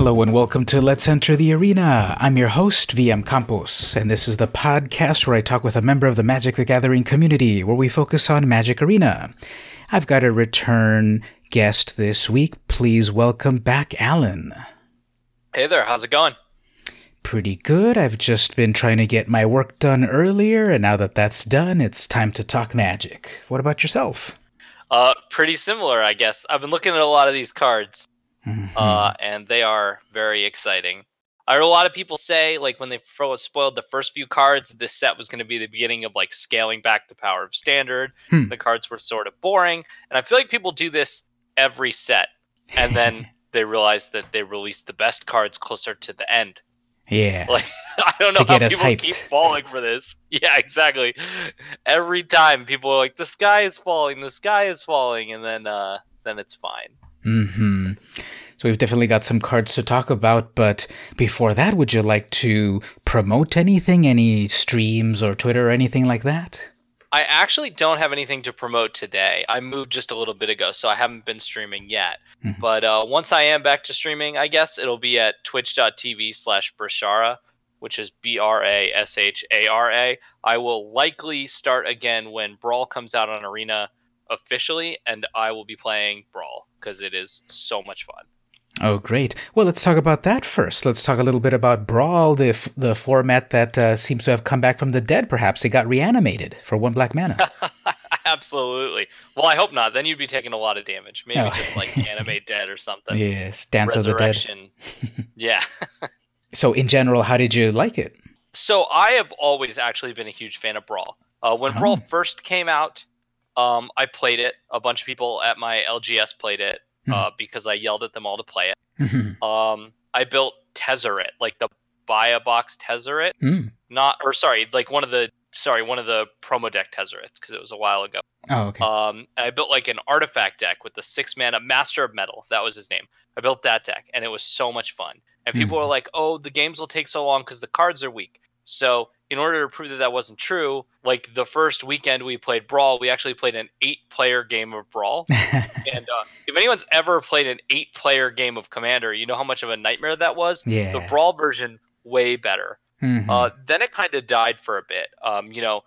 Hello and welcome to Let's Enter the Arena. I'm your host, VM Campos, and this is the podcast where I talk with a member of the Magic the Gathering community where we focus on Magic Arena. I've got a return guest this week. Please welcome back Alan. Hey there, how's it going? Pretty good. I've just been trying to get my work done earlier, and now that that's done, it's time to talk magic. What about yourself? Uh, pretty similar, I guess. I've been looking at a lot of these cards, Mhm. uh, and they are very exciting. I heard a lot of people say, like when they spoiled the first few cards, this set was going to be the beginning of like scaling back the power of standard. Hmm. The cards were sort of boring, and I feel like people do this every set, and then they realize that they released the best cards closer to the end. yeah. Like I don't To know how us people hyped. keep falling for this. Yeah, exactly. Every time people are like, "The sky is falling, the sky is falling," and then uh, then it's fine. Hmm So we've definitely got some cards to talk about, but before that, would you like to promote anything? Any streams or Twitter or anything like that? I actually don't have anything to promote today. I moved just a little bit ago, so I haven't been streaming yet. Mhm. But uh, once I am back to streaming, I guess it'll be at twitch.tv slash Brashara, which is B R A S H A R A. I will likely start again when Brawl comes out on Arena officially, and I will be playing Brawl because it is so much fun. Oh, great. Well, let's talk about that first. Let's talk a little bit about Brawl, the, f- the format that uh, seems to have come back from the dead, perhaps. It got reanimated for one black mana. Absolutely. Well, I hope not. Then you'd be taking a lot of damage. Maybe Oh. just like animate dead or something. yes, Dance of the Dead. Yeah. So, in general, how did you like it? So I have always actually been a huge fan of Brawl. Uh, when Brawl Oh. first came out, um, I played it. A bunch of people at my LGS played it uh, because I yelled at them all to play it. Mhm. Um, I built Tezzeret, like the buy a box Tezzeret, Mm. not or sorry, like one of the sorry one of the promo deck Tezzerets because it was a while ago. Oh, okay. Um, I built like an artifact deck with the six mana Master of Metal. That was his name. I built that deck, and it was so much fun. And people Mhm. were like, "Oh, the games will take so long because the cards are weak." So, in order to prove that that wasn't true, like the first weekend we played Brawl, we actually played an eight-player game of Brawl. and uh, if anyone's ever played an eight-player game of Commander, you know how much of a nightmare that was. yeah. The Brawl version way better. Mhm. Uh, then it kind of died for a bit. Um, you know,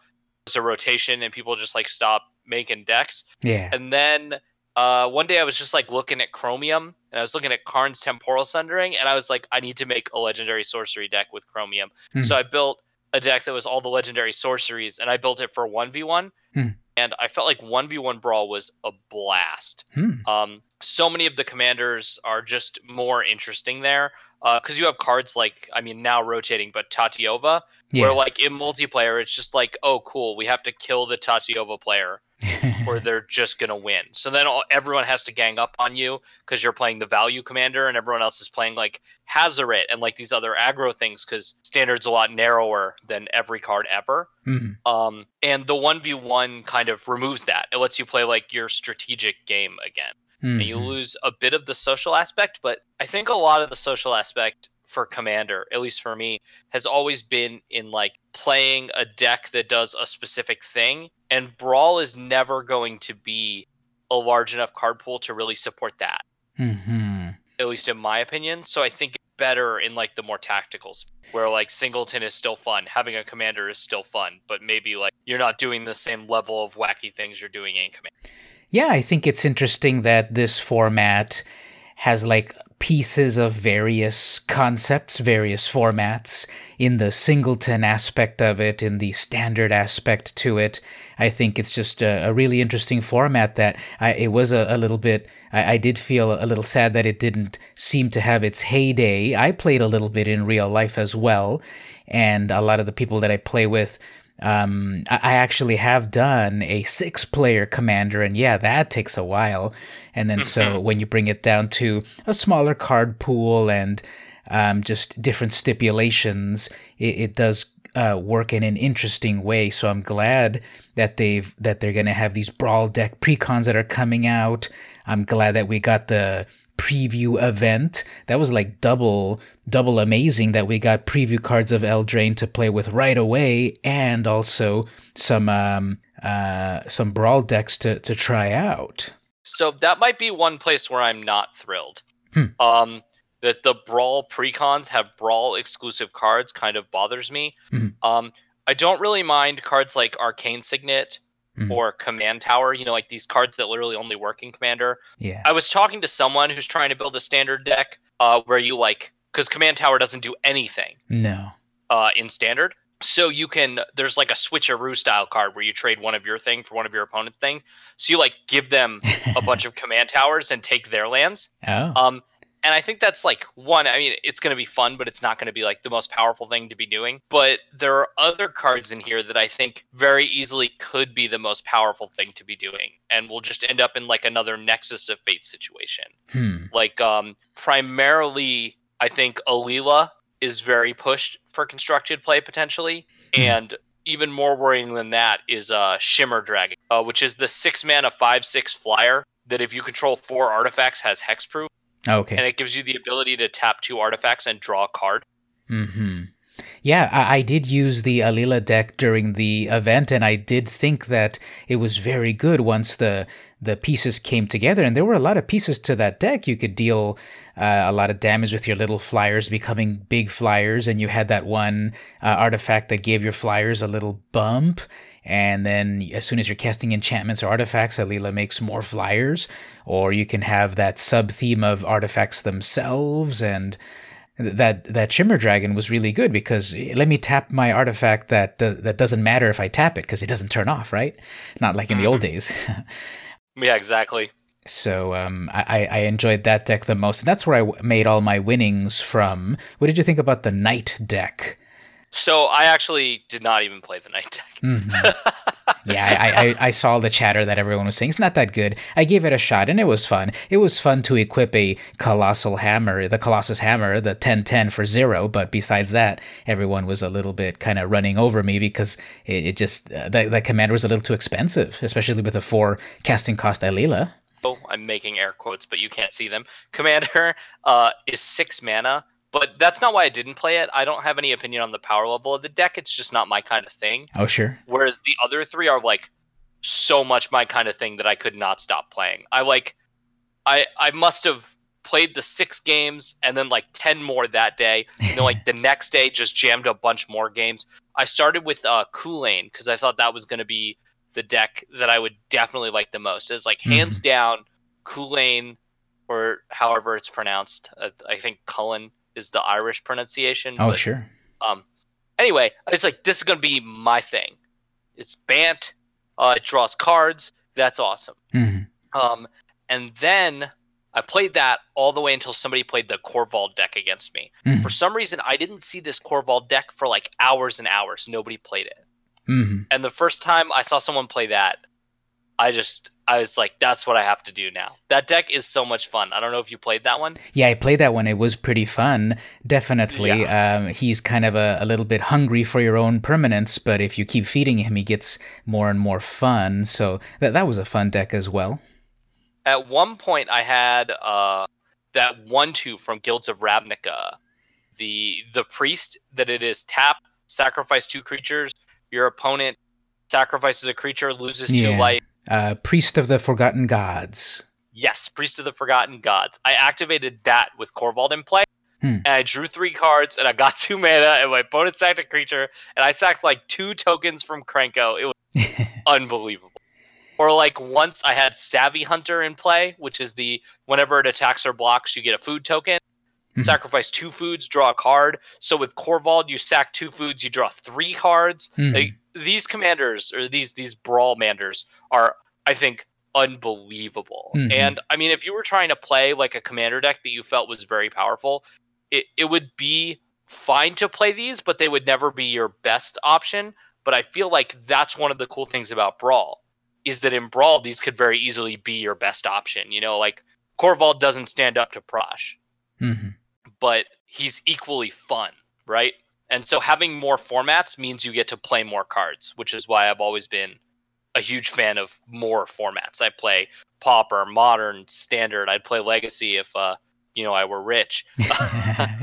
it's a rotation, and people just like stopped making decks. yeah. And then uh, one day I was just like looking at Chromium and I was looking at Karn's Temporal Sundering and I was like, I need to make a legendary sorcery deck with Chromium. Hmm. So I built a deck that was all the legendary sorceries and I built it for 1v1. Hmm. And I felt like 1v1 Brawl was a blast. Hmm. Um, so many of the commanders are just more interesting there because you have cards like, I mean, now rotating, but Tatyova, Yeah. where like in multiplayer, it's just like, oh, cool, we have to kill the Tatyova player or they're just gonna win. So then all, everyone has to gang up on you because you're playing the value commander, and everyone else is playing like Hazoret and like these other aggro things because standard's a lot narrower than every card ever. Mhm. Um, and the one v one kind of removes that. It lets you play like your strategic game again, and you lose a bit of the social aspect. But I think a lot of the social aspect for commander, at least for me, has always been in like playing a deck that does a specific thing and brawl is never going to be a large enough card pool to really support that Mhm. at least in my opinion so i think better in like the more tacticals where like singleton is still fun having a commander is still fun but maybe like you're not doing the same level of wacky things you're doing in command Yeah, I think it's interesting that this format has like pieces of various concepts, various formats in the singleton aspect of it, in the standard aspect to it. I think it's just a, a really interesting format that I, it was a, a little bit, I, I did feel a little sad that it didn't seem to have its heyday. I played a little bit in real life as well, and a lot of the people that I play with um, I actually have done a six player commander, and yeah, that takes a while. And then so when you bring it down to a smaller card pool and um, just different stipulations, it, it does uh, work in an interesting way. So I'm glad that they've that they're gonna have these brawl deck precons that are coming out. I'm glad that we got the preview event. That was like double double amazing that we got preview cards of Eldraine to play with right away, and also some um, uh, some brawl decks to to try out. So that might be one place where I'm not thrilled. Hmm. Um, that the Brawl precons have Brawl exclusive cards kind of bothers me. Mhm. Um, I don't really mind cards like Arcane Signet Mhm. or Command Tower, you know, like these cards that literally only work in Commander. Yeah. I was talking to someone who's trying to build a standard deck uh, where you like, because Command Tower doesn't do anything No. uh, in standard. So you can there's like a switcheroo style card where you trade one of your thing for one of your opponent's thing. So you like give them a bunch of command towers and take their lands. Oh. Um, and I think that's like one. I mean, it's going to be fun, but it's not going to be like the most powerful thing to be doing. But there are other cards in here that I think very easily could be the most powerful thing to be doing, and we'll just end up in like another Nexus of Fate situation. Hmm. Like, um, primarily, I think Alela is very pushed for constructed play potentially, Hmm. and even more worrying than that is uh, Shimmer Dragon, uh, which is the six mana five six flyer that if you control four artifacts has hexproof Okay. and it gives you the ability to tap two artifacts and draw a card. hmm Yeah, I, I did use the Alela deck during the event, and I did think that it was very good once the the pieces came together. And there were a lot of pieces to that deck. You could deal uh, a lot of damage with your little flyers becoming big flyers, and you had that one uh, artifact that gave your flyers a little bump. And then, as soon as you're casting enchantments or artifacts, Alela makes more flyers. Or you can have that sub theme of artifacts themselves and that that shimmer dragon was really good because eh, let me tap my artifact that uh, that doesn't matter if I tap it because it doesn't turn off, right? Not like in the old days. Yeah, exactly. so um, I, I enjoyed that deck the most, and that's where I w- made all my winnings from. What did you think about the knight deck? So I actually did not even play the knight deck. Mhm. yeah, I, I, I saw the chatter that everyone was saying it's not that good. I gave it a shot and it was fun. It was fun to equip a colossal hammer, the Colossus hammer, the 1010 for zero. But besides that, everyone was a little bit kind of running over me because it, it just, uh, that commander was a little too expensive, especially with a four casting cost Alela. Oh, I'm making air quotes, but you can't see them. Commander uh, is six mana, but that's not why I didn't play it. I don't have any opinion on the power level of the deck. It's just not my kind of thing. Oh, sure. Whereas the other three are like so much my kind of thing that I could not stop playing. I like, I I must have played the six games and then like ten more that day. And then like the next day, just jammed a bunch more games. I started with uh, Chulane because I thought that was going to be the deck that I would definitely like the most. It's like hands down Chulane, or however it's pronounced. Uh, I think Cullen is the Irish pronunciation. Oh, but, sure. Um, anyway, it's like this is gonna be my thing. It's Bant. Uh, it draws cards. That's awesome. Mhm. Um, and then I played that all the way until somebody played the Korvold deck against me. Mhm. For some reason, I didn't see this Korvold deck for like hours and hours. Nobody played it. Mhm. And the first time I saw someone play that, I just I was like, that's what I have to do now. That deck is so much fun. I don't know if you played that one. Yeah, I played that one. It was pretty fun. Definitely. Um, he's kind of a, a little bit hungry for your own permanence, but if you keep feeding him, he gets more and more fun. So that, that was a fun deck as well. At one point, I had uh, that one two from Guilds of Ravnica, the the priest that it is tap sacrifice two creatures. Your opponent sacrifices a creature, loses two Yeah. life. Uh, Priest of the Forgotten Gods. Yes, Priest of the Forgotten Gods. I activated that with Korvold in play. Hmm. And I drew three cards and I got two mana and my opponent sacked a creature and I sacked like two tokens from Krenko. It was unbelievable. Or like once I had Savvy Hunter in play, which is the whenever it attacks or blocks, you get a food token. Mhm. Sacrifice two foods, draw a card. So with Korvold, you sack two foods, you draw three cards. Mhm. Like, these commanders or these these brawl manders are, I think, unbelievable. Mhm. And I mean, if you were trying to play like a commander deck that you felt was very powerful, it, it would be fine to play these, but they would never be your best option. But I feel like that's one of the cool things about Brawl is that in Brawl these could very easily be your best option. You know, like Korvold doesn't stand up to Prossh, Mhm. but he's equally fun, right? And so having more formats means you get to play more cards, which is why I've always been a huge fan of more formats. I play Pauper, Modern, Standard. I'd play Legacy if uh, you know I were rich.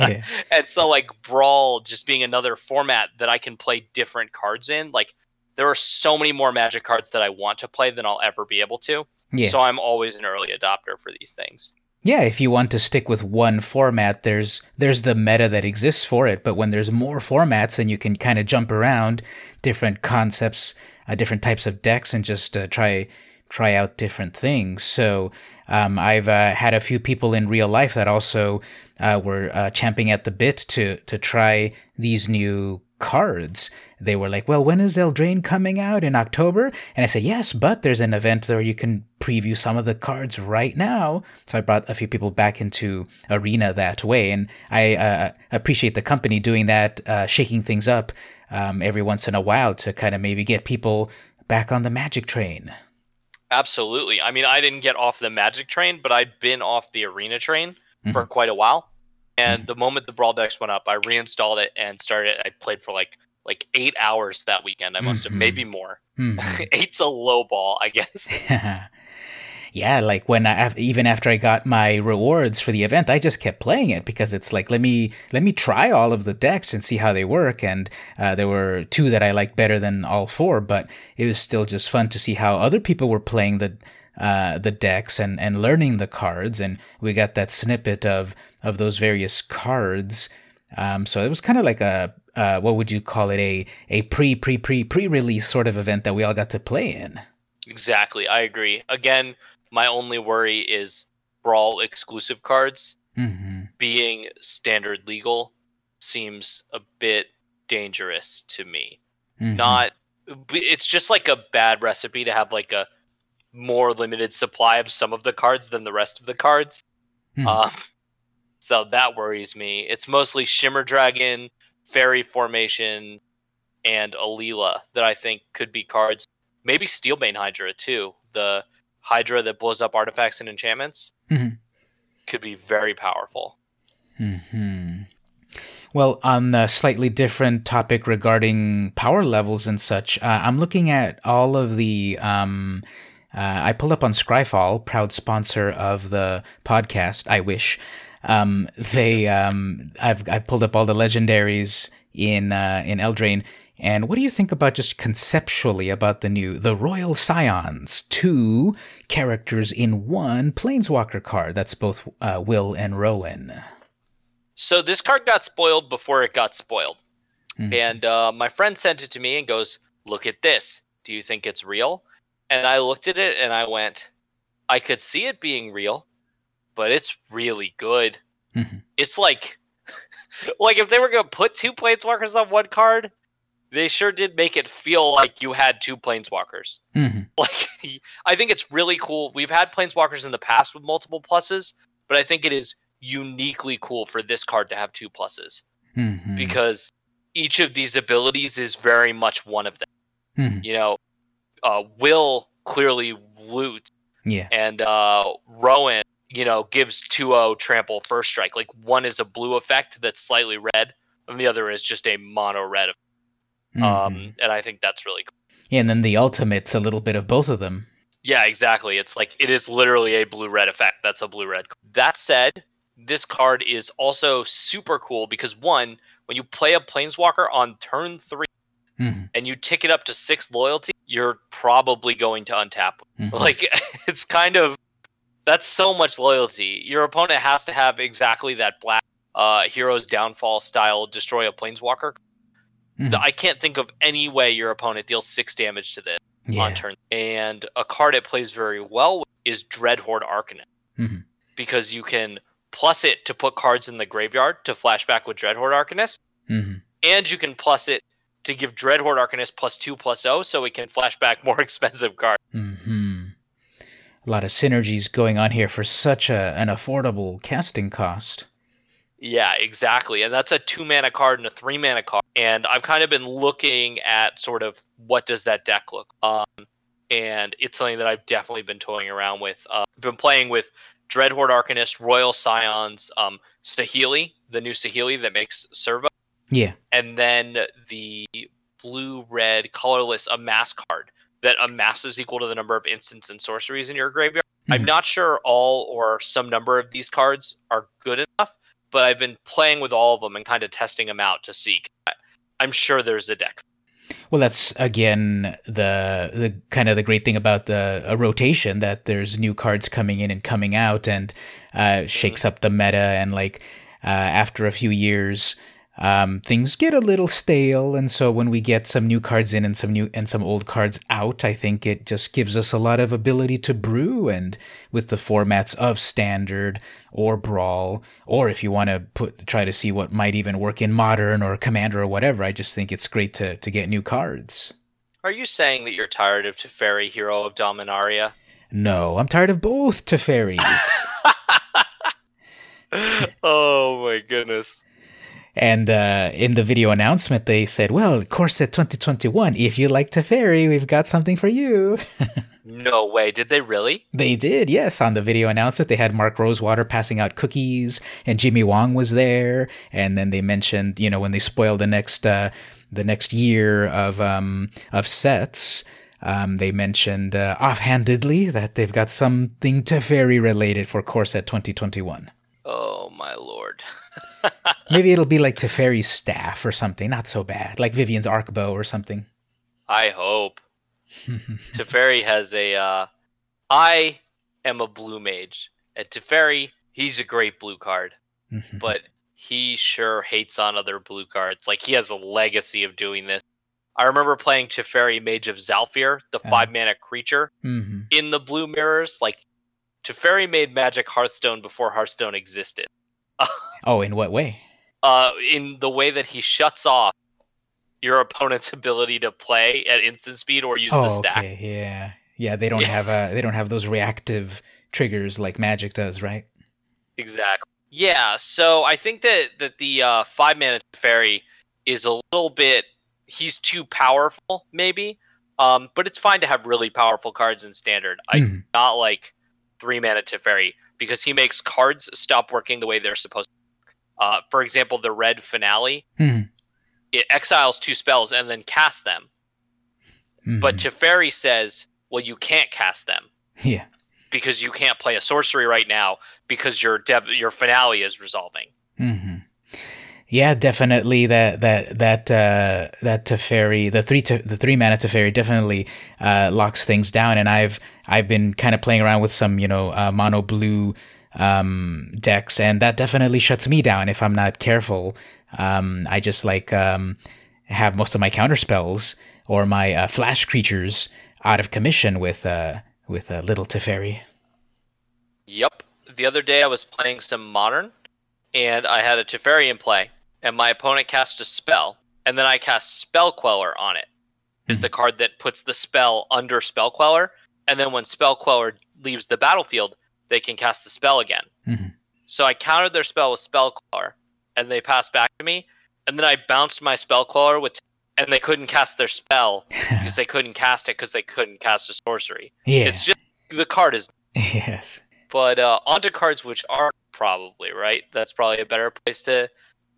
Yeah. and so like Brawl just being another format that I can play different cards in, like there are so many more magic cards that I want to play than I'll ever be able to. Yeah. So I'm always an early adopter for these things. Yeah, if you want to stick with one format, there's there's the meta that exists for it. But when there's more formats, then you can kind of jump around different concepts, uh, different types of decks, and just uh, try try out different things. So um, I've uh, had a few people in real life that also uh, were uh, champing at the bit to to try these new cards. They were like, "Well, when is Eldraine coming out in October?" And I said, "Yes, but there's an event where you can preview some of the cards right now." So I brought a few people back into Arena that way, and I uh, appreciate the company doing that, uh, shaking things up um, every once in a while to kind of maybe get people back on the Magic train. Absolutely. I mean, I didn't get off the Magic train, but I'd been off the Arena train mm-hmm. for quite a while. And mm-hmm. the moment the Brawl decks went up, I reinstalled it and started. I played for like like eight hours that weekend. I must mm-hmm. have maybe more. Mm-hmm. Eight's a low ball, I guess. yeah, like when I even after I got my rewards for the event, I just kept playing it because it's like let me let me try all of the decks and see how they work. And uh, there were two that I liked better than all four, but it was still just fun to see how other people were playing the uh, the decks and and learning the cards. And we got that snippet of of those various cards. Um, so it was kind of like a uh, what would you call it a a pre pre pre pre release sort of event that we all got to play in. Exactly, I agree. Again, my only worry is brawl exclusive cards mm-hmm. being standard legal seems a bit dangerous to me. Mm-hmm. Not it's just like a bad recipe to have like a more limited supply of some of the cards than the rest of the cards. Mm. Um, so that worries me. It's mostly Shimmer Dragon, Fairy Formation, and Alela that I think could be cards. Maybe Steelbane Hydra too. The Hydra that blows up artifacts and enchantments mm-hmm. could be very powerful. Hmm. Well, on a slightly different topic regarding power levels and such, uh, I'm looking at all of the. Um, uh, I pulled up on Scryfall, proud sponsor of the podcast. I wish um, they. Um, I've I pulled up all the legendaries in uh, in Eldraine, and what do you think about just conceptually about the new the Royal Scions, two characters in one Planeswalker card? That's both uh, Will and Rowan. So this card got spoiled before it got spoiled, mm-hmm. and uh, my friend sent it to me and goes, "Look at this. Do you think it's real?" And I looked at it and I went, "I could see it being real, but it's really good. Mm-hmm. It's like." like if they were gonna put two planeswalkers on one card, they sure did make it feel like you had two planeswalkers. Mm-hmm. Like, I think it's really cool. We've had planeswalkers in the past with multiple pluses, but I think it is uniquely cool for this card to have two pluses mm-hmm. because each of these abilities is very much one of them. Mm-hmm. You know, uh, Will clearly loot, yeah, and uh, Rowan, you know, gives 2-0 trample first strike. Like one is a blue effect that's slightly red, and the other is just a mono red. Mm-hmm. Um, and I think that's really cool. Yeah, and then the ultimate's a little bit of both of them. Yeah, exactly. It's like it is literally a blue red effect. That's a blue red. That said, this card is also super cool because one, when you play a planeswalker on turn 3 mm-hmm. and you tick it up to six loyalty, you're probably going to untap. Mm-hmm. Like it's kind of that's so much loyalty. Your opponent has to have exactly that black uh, hero's downfall style destroy a planeswalker Mm-hmm. I can't think of any way your opponent deals six damage to this yeah. on turn. And a card it plays very well with is Dreadhorde Arcanist. Mm-hmm. Because you can plus it to put cards in the graveyard to flashback with Dreadhorde Arcanist. Mm-hmm. And you can plus it to give Dreadhorde Arcanist plus two plus O so it can flashback more expensive cards. Mm-hmm. A lot of synergies going on here for such a, an affordable casting cost. Yeah, exactly. And that's a two mana card and a three mana card. And I've kind of been looking at sort of what does that deck look. Um, and it's something that I've definitely been toying around with. Uh, I've been playing with Dreadhorde Arcanist, Royal Scions, um, Saheeli, the new Saheeli that makes Servo. Yeah. And then the blue red colorless amass card that amasses equal to the number of instants and sorceries in your graveyard. Mm-hmm. I'm not sure all or some number of these cards are good enough but I've been playing with all of them and kind of testing them out to see. I'm sure there's a deck. Well, that's again the the kind of the great thing about the a rotation that there's new cards coming in and coming out and uh, shakes up the meta and like uh, after a few years um, things get a little stale, and so when we get some new cards in and some new and some old cards out, I think it just gives us a lot of ability to brew. And with the formats of standard or brawl, or if you want to put try to see what might even work in modern or commander or whatever, I just think it's great to to get new cards. Are you saying that you're tired of Teferi, Hero of Dominaria? No, I'm tired of both Teferis. oh my goodness. And uh, in the video announcement, they said, "Well, Core Set 2021. If you like Teferi, we've got something for you." no way! Did they really? They did. Yes, on the video announcement, they had Mark Rosewater passing out cookies, and Jimmy Wong was there. And then they mentioned, you know, when they spoil the next uh, the next year of um, of sets. Um, they mentioned uh, offhandedly that they've got something Teferi related for Core Set 2021. Oh my lord! Maybe it'll be like Teferi's staff or something. Not so bad. Like Vivien's Arkbow or something. I hope. Teferi has a. Uh, I am a blue mage. And Teferi, he's a great blue card. Mm-hmm. but he sure hates on other blue cards. Like he has a legacy of doing this. I remember playing Teferi Mage of Zhalfir, the Uh-huh. five mana creature, hmm in the blue mirrors. Like Teferi made Magic Hearthstone before Hearthstone existed. Oh, in what way? uh, in the way that he shuts off your opponent's ability to play at instant speed or use oh, the stack. okay, yeah, yeah. They don't Yeah. have uh they don't have those reactive triggers like Magic does, right? Exactly. Yeah. So I think that that the uh, five mana fairy is a little bit. He's too powerful, maybe. Um, but it's fine to have really powerful cards in standard. I Mhm. not like three mana Teferi because he makes cards stop working the way they're supposed to. Work. Uh, for example, the red finale, Mhm. it exiles two spells and then casts them. But Mhm. Teferi says, well, you can't cast them yeah, because you can't play a sorcery right now because your dev- your finale is resolving. hmm yeah, definitely that that that uh, that Teferi, the three te- the three mana Teferi, definitely uh, locks things down. And I've I've been kind of playing around with some you know uh, mono blue um, decks, and that definitely shuts me down if I'm not careful. Um, I just like um, have most of my counter spells or my uh, flash creatures out of commission with uh, with uh, little Teferi. Yep. The other day I was playing some modern, and I had a Teferi in play, and my opponent cast a spell, and then I cast Spell Queller on it. Is Mhm. the card that puts the spell under Spell Queller, and then when Spell Queller leaves the battlefield, they can cast the spell again. Mhm. So I countered their spell with Spell Queller, and they passed back to me, and then I bounced my Spell Queller with, and they couldn't cast their spell because they couldn't cast it because they couldn't cast a sorcery. yeah. It's just the card is yes. but uh, onto cards which are probably right. That's probably a better place to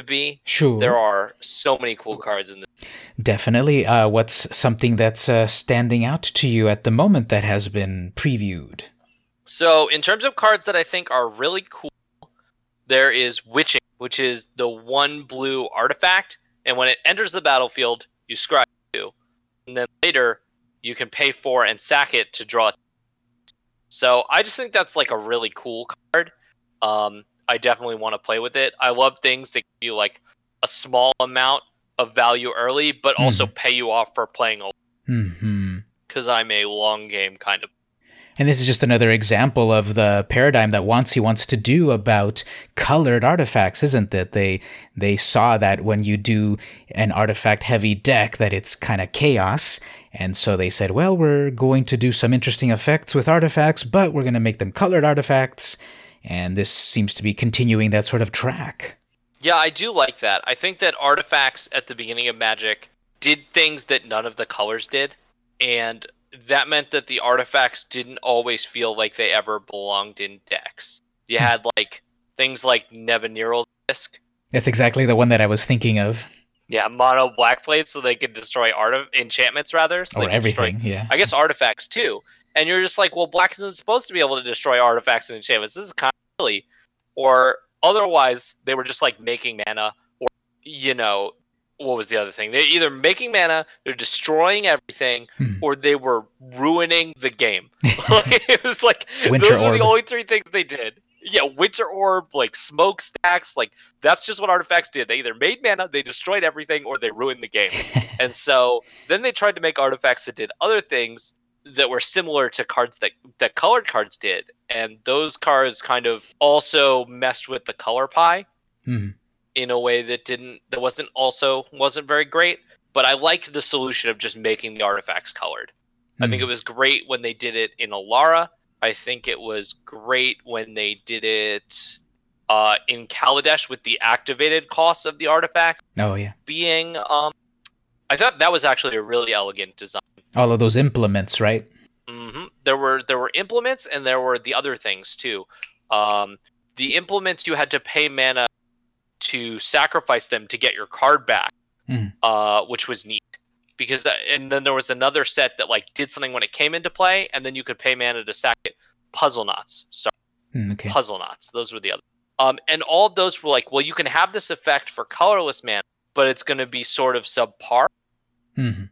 be. Sure. There are so many cool cards in this. Definitely. Uh, what's something that's uh, standing out to you at the moment that has been previewed? So in terms of cards that I think are really cool, there is Witching, which is the one blue artifact, and when it enters the battlefield, you scry two, and then later you can pay four and sack it to draw. So I just think that's like a really cool card. Um, I definitely want to play with it. I love things that give you like a small amount of value early, but also pay you off for playing a mm-hmm because I'm a long game kind of. And this is just another example of the paradigm that WotC wants to do about colored artifacts, isn't it? They they saw that when you do an artifact heavy deck that it's kind of chaos, and so they said, well, we're going to do some interesting effects with artifacts, but we're going to make them colored artifacts, and this seems to be continuing that sort of track. Yeah, I do like that. I think that artifacts at the beginning of Magic did things that none of the colors did, and that meant that the artifacts didn't always feel like they ever belonged in decks. You hmm. had like things like Nevinyrral's Disk, That's exactly the one that I was thinking of, yeah, mono black plates, so they could destroy art of enchantments rather, so or could destroy- everything. Yeah. I guess artifacts too. And you're just like, well, black isn't supposed to be able to destroy artifacts and enchantments. This is kind of silly. Or otherwise, they were just like making mana, or you know, what was the other thing? They're either making mana, they're destroying everything, Hmm. or they were ruining the game. like, it was like Winter those were the only three things they did. Yeah, Winter Orb, like smokestacks, like that's just what artifacts did. They either made mana, they destroyed everything, or they ruined the game. and so then they tried to make artifacts that did other things that were similar to cards that that colored cards did, and those cards kind of also messed with the color pie Hmm. in a way that didn't that wasn't also wasn't very great. But I liked the solution of just making the artifacts colored. I think Hmm. it was great when they did it in Alara. I think it was great when they did it uh, in Kaladesh with the activated costs of the artifact Oh yeah. being. Um, I thought that was actually a really elegant design. All of those implements, right? hmm There were there were implements and there were the other things too. Um, the implements you had to pay mana to sacrifice them to get your card back, Mhm. uh, which was neat. Because that, and then there was another set that like did something when it came into play, and then you could pay mana to sack it. Puzzle knots, sorry, Hmm, okay. puzzle knots. Those were the other. Um, and all of those were like, well, you can have this effect for colorless mana, but it's going to be sort of subpar Hmm.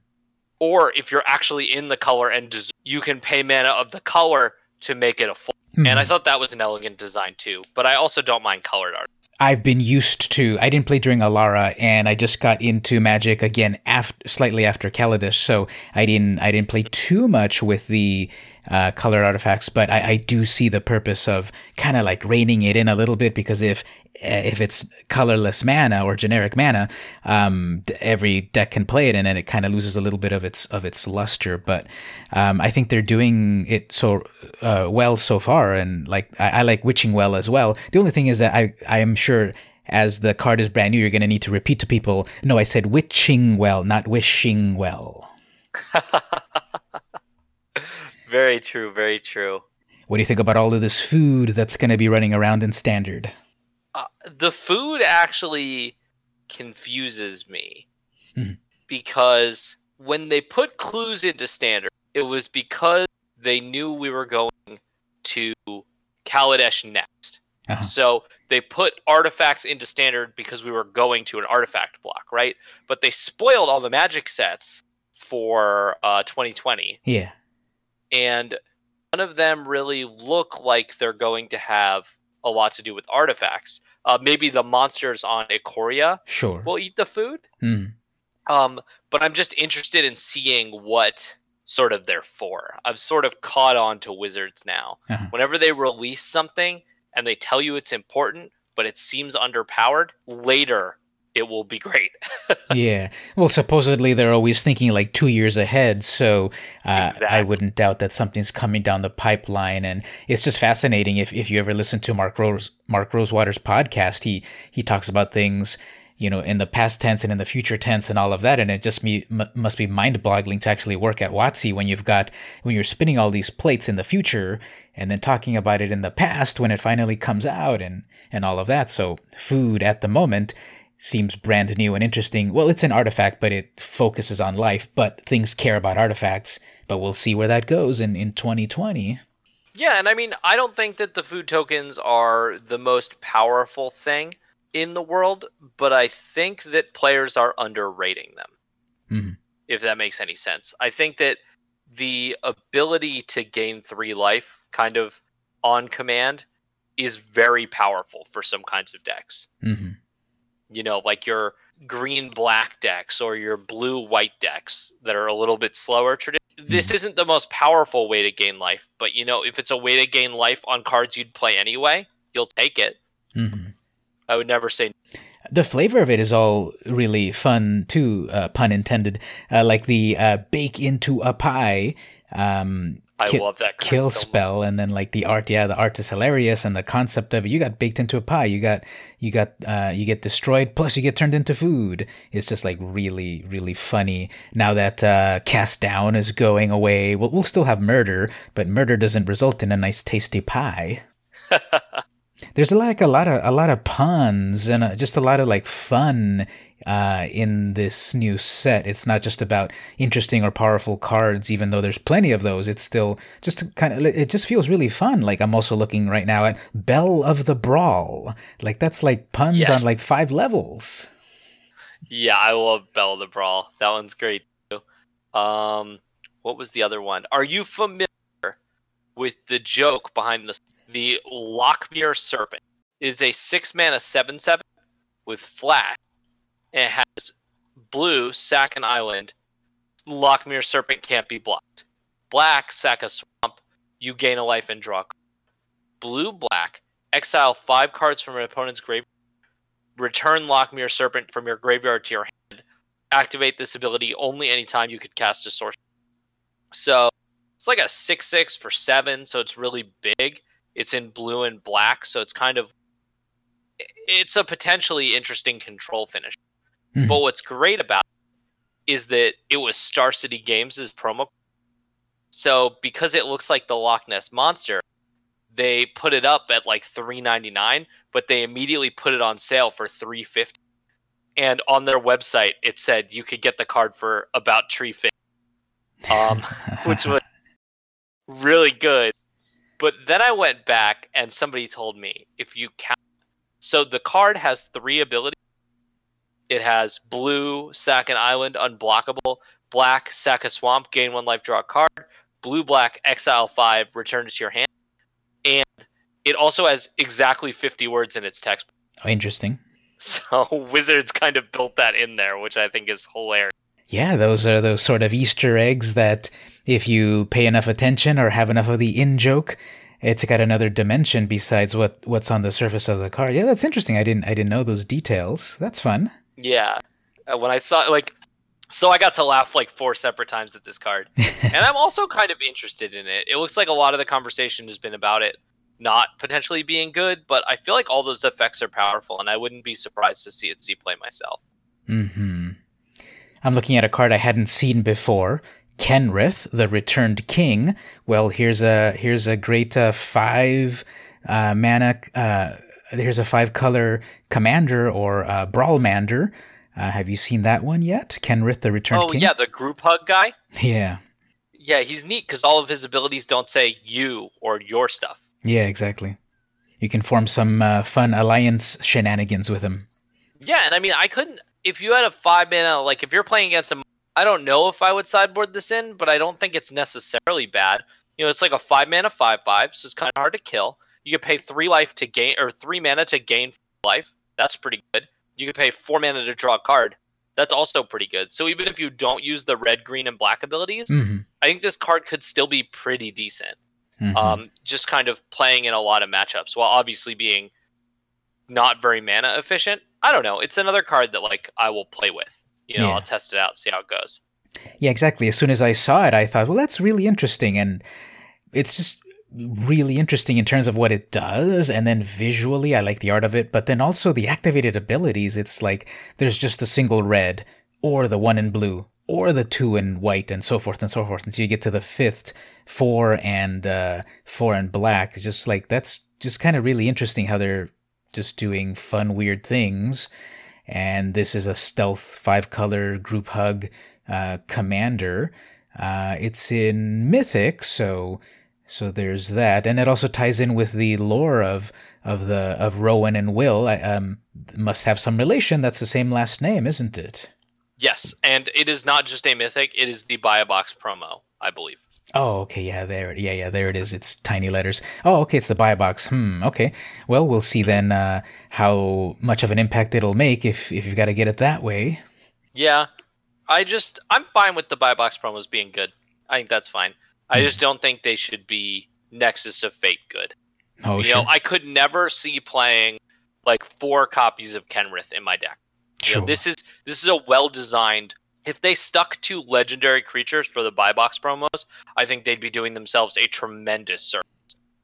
Or if you're actually in the color and des- you can pay mana of the color to make it a full. Hmm. And I thought that was an elegant design too. But I also don't mind colored art. I've been used to. I didn't play during Alara, and I just got into Magic again after slightly after Kaladesh, so I didn't I didn't play too much with the uh, colored artifacts. But I, I do see the purpose of kind of like reining it in a little bit because if uh, if it's colorless mana or generic mana, um, every deck can play it, and then it kind of loses a little bit of its of its luster. But um, I think they're doing it so uh, well so far, and like I, I like Witching Well as well. The only thing is that I I am sure as the card is brand new, you're going to need to repeat to people. No, I said Witching Well, not Wishing Well. Very true, very true. What do you think about all of this food that's going to be running around in Standard? Uh, the food actually confuses me Mhm. because when they put clues into standard, it was because they knew we were going to Kaladesh next. Uh-huh. So they put artifacts into standard because we were going to an artifact block, right? But they spoiled all the magic sets for uh, 2020, Yeah. And none of them really look like they're going to have a lot to do with artifacts. Uh, maybe the monsters on Ikoria Sure. will eat the food. Hmm. Um, but I'm just interested in seeing what sort of they're for. I've sort of caught on to Wizards now. Uh-huh. Whenever they release something and they tell you it's important, but it seems underpowered, later it will be great. yeah. Well, supposedly they're always thinking like two years ahead, so uh, I wouldn't doubt that something's coming down the pipeline. And it's just fascinating. If, if you ever listen to Mark Rose Mark Rosewater's podcast, he he talks about things you know in the past tense and in the future tense and all of that, and it just me, m- must be mind boggling to actually work at WotC when you've got when you're spinning all these plates in the future and then talking about it in the past when it finally comes out and and all of that. So food at the moment seems brand new and interesting. Well, it's an artifact, but it focuses on life, but things care about artifacts. But we'll see where that goes in, in 2020. yeah, and I mean, I don't think that the food tokens are the most powerful thing in the world, but I think that players are underrating them. Mhm. If that makes any sense. I think that the ability to gain three life kind of on command is very powerful for some kinds of decks. hmm you know, like your green black decks or your blue white decks that are a little bit slower. This isn't the most powerful way to gain life, but you know, if it's a way to gain life on cards you'd play anyway, you'll take it. Mm-hmm. I would never say The flavor of it is all really fun too, uh, pun intended. Uh, like the uh, bake into a pie. Um, I ki- love that kill so much. spell and then like the art yeah the art is hilarious and the concept of it you got baked into a pie you got you got uh you get destroyed plus you get turned into food it's just like really really funny now that uh cast down is going away we'll, we'll still have murder but murder doesn't result in a nice tasty pie there's like a lot of a lot of puns and uh, just a lot of like fun uh, in this new set. It's not just about interesting or powerful cards, even though there's plenty of those. It's still just kind of it just feels really fun. Like I'm also looking right now at Belle of the Brawl. Like that's like puns Yes. on like five levels. yeah, I love Belle of the Brawl. That one's great too. Um, what was the other one? Are you familiar with the joke behind the the Lochmere Serpent? It is a six mana seven seven with flash. And it has blue sack an island. Lochmere Serpent can't be blocked. Black sack a swamp. You gain a life and draw. Blue black exile five cards from an opponent's grave. Return Lochmere Serpent from your graveyard to your hand. Activate this ability only anytime you could cast a sorcery. So it's like a six six for seven, so it's really big. It's in blue and black, so it's kind of it's a potentially interesting control finish. Mm-hmm. But what's great about it is that it was Star City Games' promo. So because it looks like the Loch Ness monster, they put it up at like three ninety nine, but they immediately put it on sale for three fifty. And on their website, it said you could get the card for about three fifty, um, which was really good. But then I went back and somebody told me if you count, so the card has three abilities. It has blue, sack an island, unblockable, black, sack a swamp, gain one life, draw a card, blue, black, exile five, return it to your hand. And it also has exactly 50 words in its text. Oh, interesting. So Wizards kind of built that in there, which I think is hilarious. Yeah, those are those sort of Easter eggs that if you pay enough attention or have enough of the in joke, it's got another dimension besides what what's on the surface of the card. Yeah, that's interesting. I didn't I didn't know those details. That's fun. Yeah, uh, when I saw like, so I got to laugh like four separate times at this card, and I'm also kind of interested in it. It looks like a lot of the conversation has been about it not potentially being good, but I feel like all those effects are powerful, and I wouldn't be surprised to see it see play myself. Hmm. I'm looking at a card I hadn't seen before. Kenrith, the Returned King. Well, here's a here's a great uh, five uh, mana. Uh, here's a five color commander or uh, brawlmander. Uh, have you seen that one yet? Kenrith, the Returned oh, King. Oh yeah, the group hug guy. Yeah. Yeah, he's neat because all of his abilities don't say you or your stuff. Yeah, exactly. You can form some uh, fun alliance shenanigans with him. Yeah, and I mean, I couldn't if you had a five mana, like if you're playing against a, I don't know if I would sideboard this in, but I don't think it's necessarily bad. You know, it's like a five mana five five, so it's kind of hard to kill. You could pay three life to gain, or three mana to gain life. That's pretty good. You could pay four mana to draw a card. That's also pretty good. So even if you don't use the red, green, and black abilities, mm-hmm. I think this card could still be pretty decent. Mm-hmm. Um, just kind of playing in a lot of matchups while obviously being not very mana efficient. I don't know. It's another card that like I will play with. You know, yeah. I'll test it out, see how it goes. Yeah, exactly. As soon as I saw it, I thought, well, that's really interesting, and it's just really interesting in terms of what it does and then visually i like the art of it but then also the activated abilities it's like there's just a single red or the one in blue or the two in white and so forth and so forth until you get to the fifth four and uh, four in black it's just like that's just kind of really interesting how they're just doing fun, weird things. And this is a stealth five color group hug uh, commander. Uh, it's in Mythic, so so there's that, and it also ties in with the lore of of the of Rowan and Will. I, um, must have some relation. That's the same last name, isn't it? Yes, and it is not just a mythic; it is the buy a box promo, I believe. Oh, okay, yeah, there, yeah, yeah, there it is. It's tiny letters. Oh, okay, it's the buy box. Hmm, okay. Well, we'll see then uh, how much of an impact it'll make if if you've got to get it that way. Yeah, I just I'm fine with the buy box promos being good. I think that's fine. I hmm. just don't think they should be Nexus of Fate good. Oh, you sure. know, I could never see playing like four copies of Kenrith in my deck. Sure. You know, this is this is a well designed if they stuck to legendary creatures for the buy box promos, I think they'd be doing themselves a tremendous service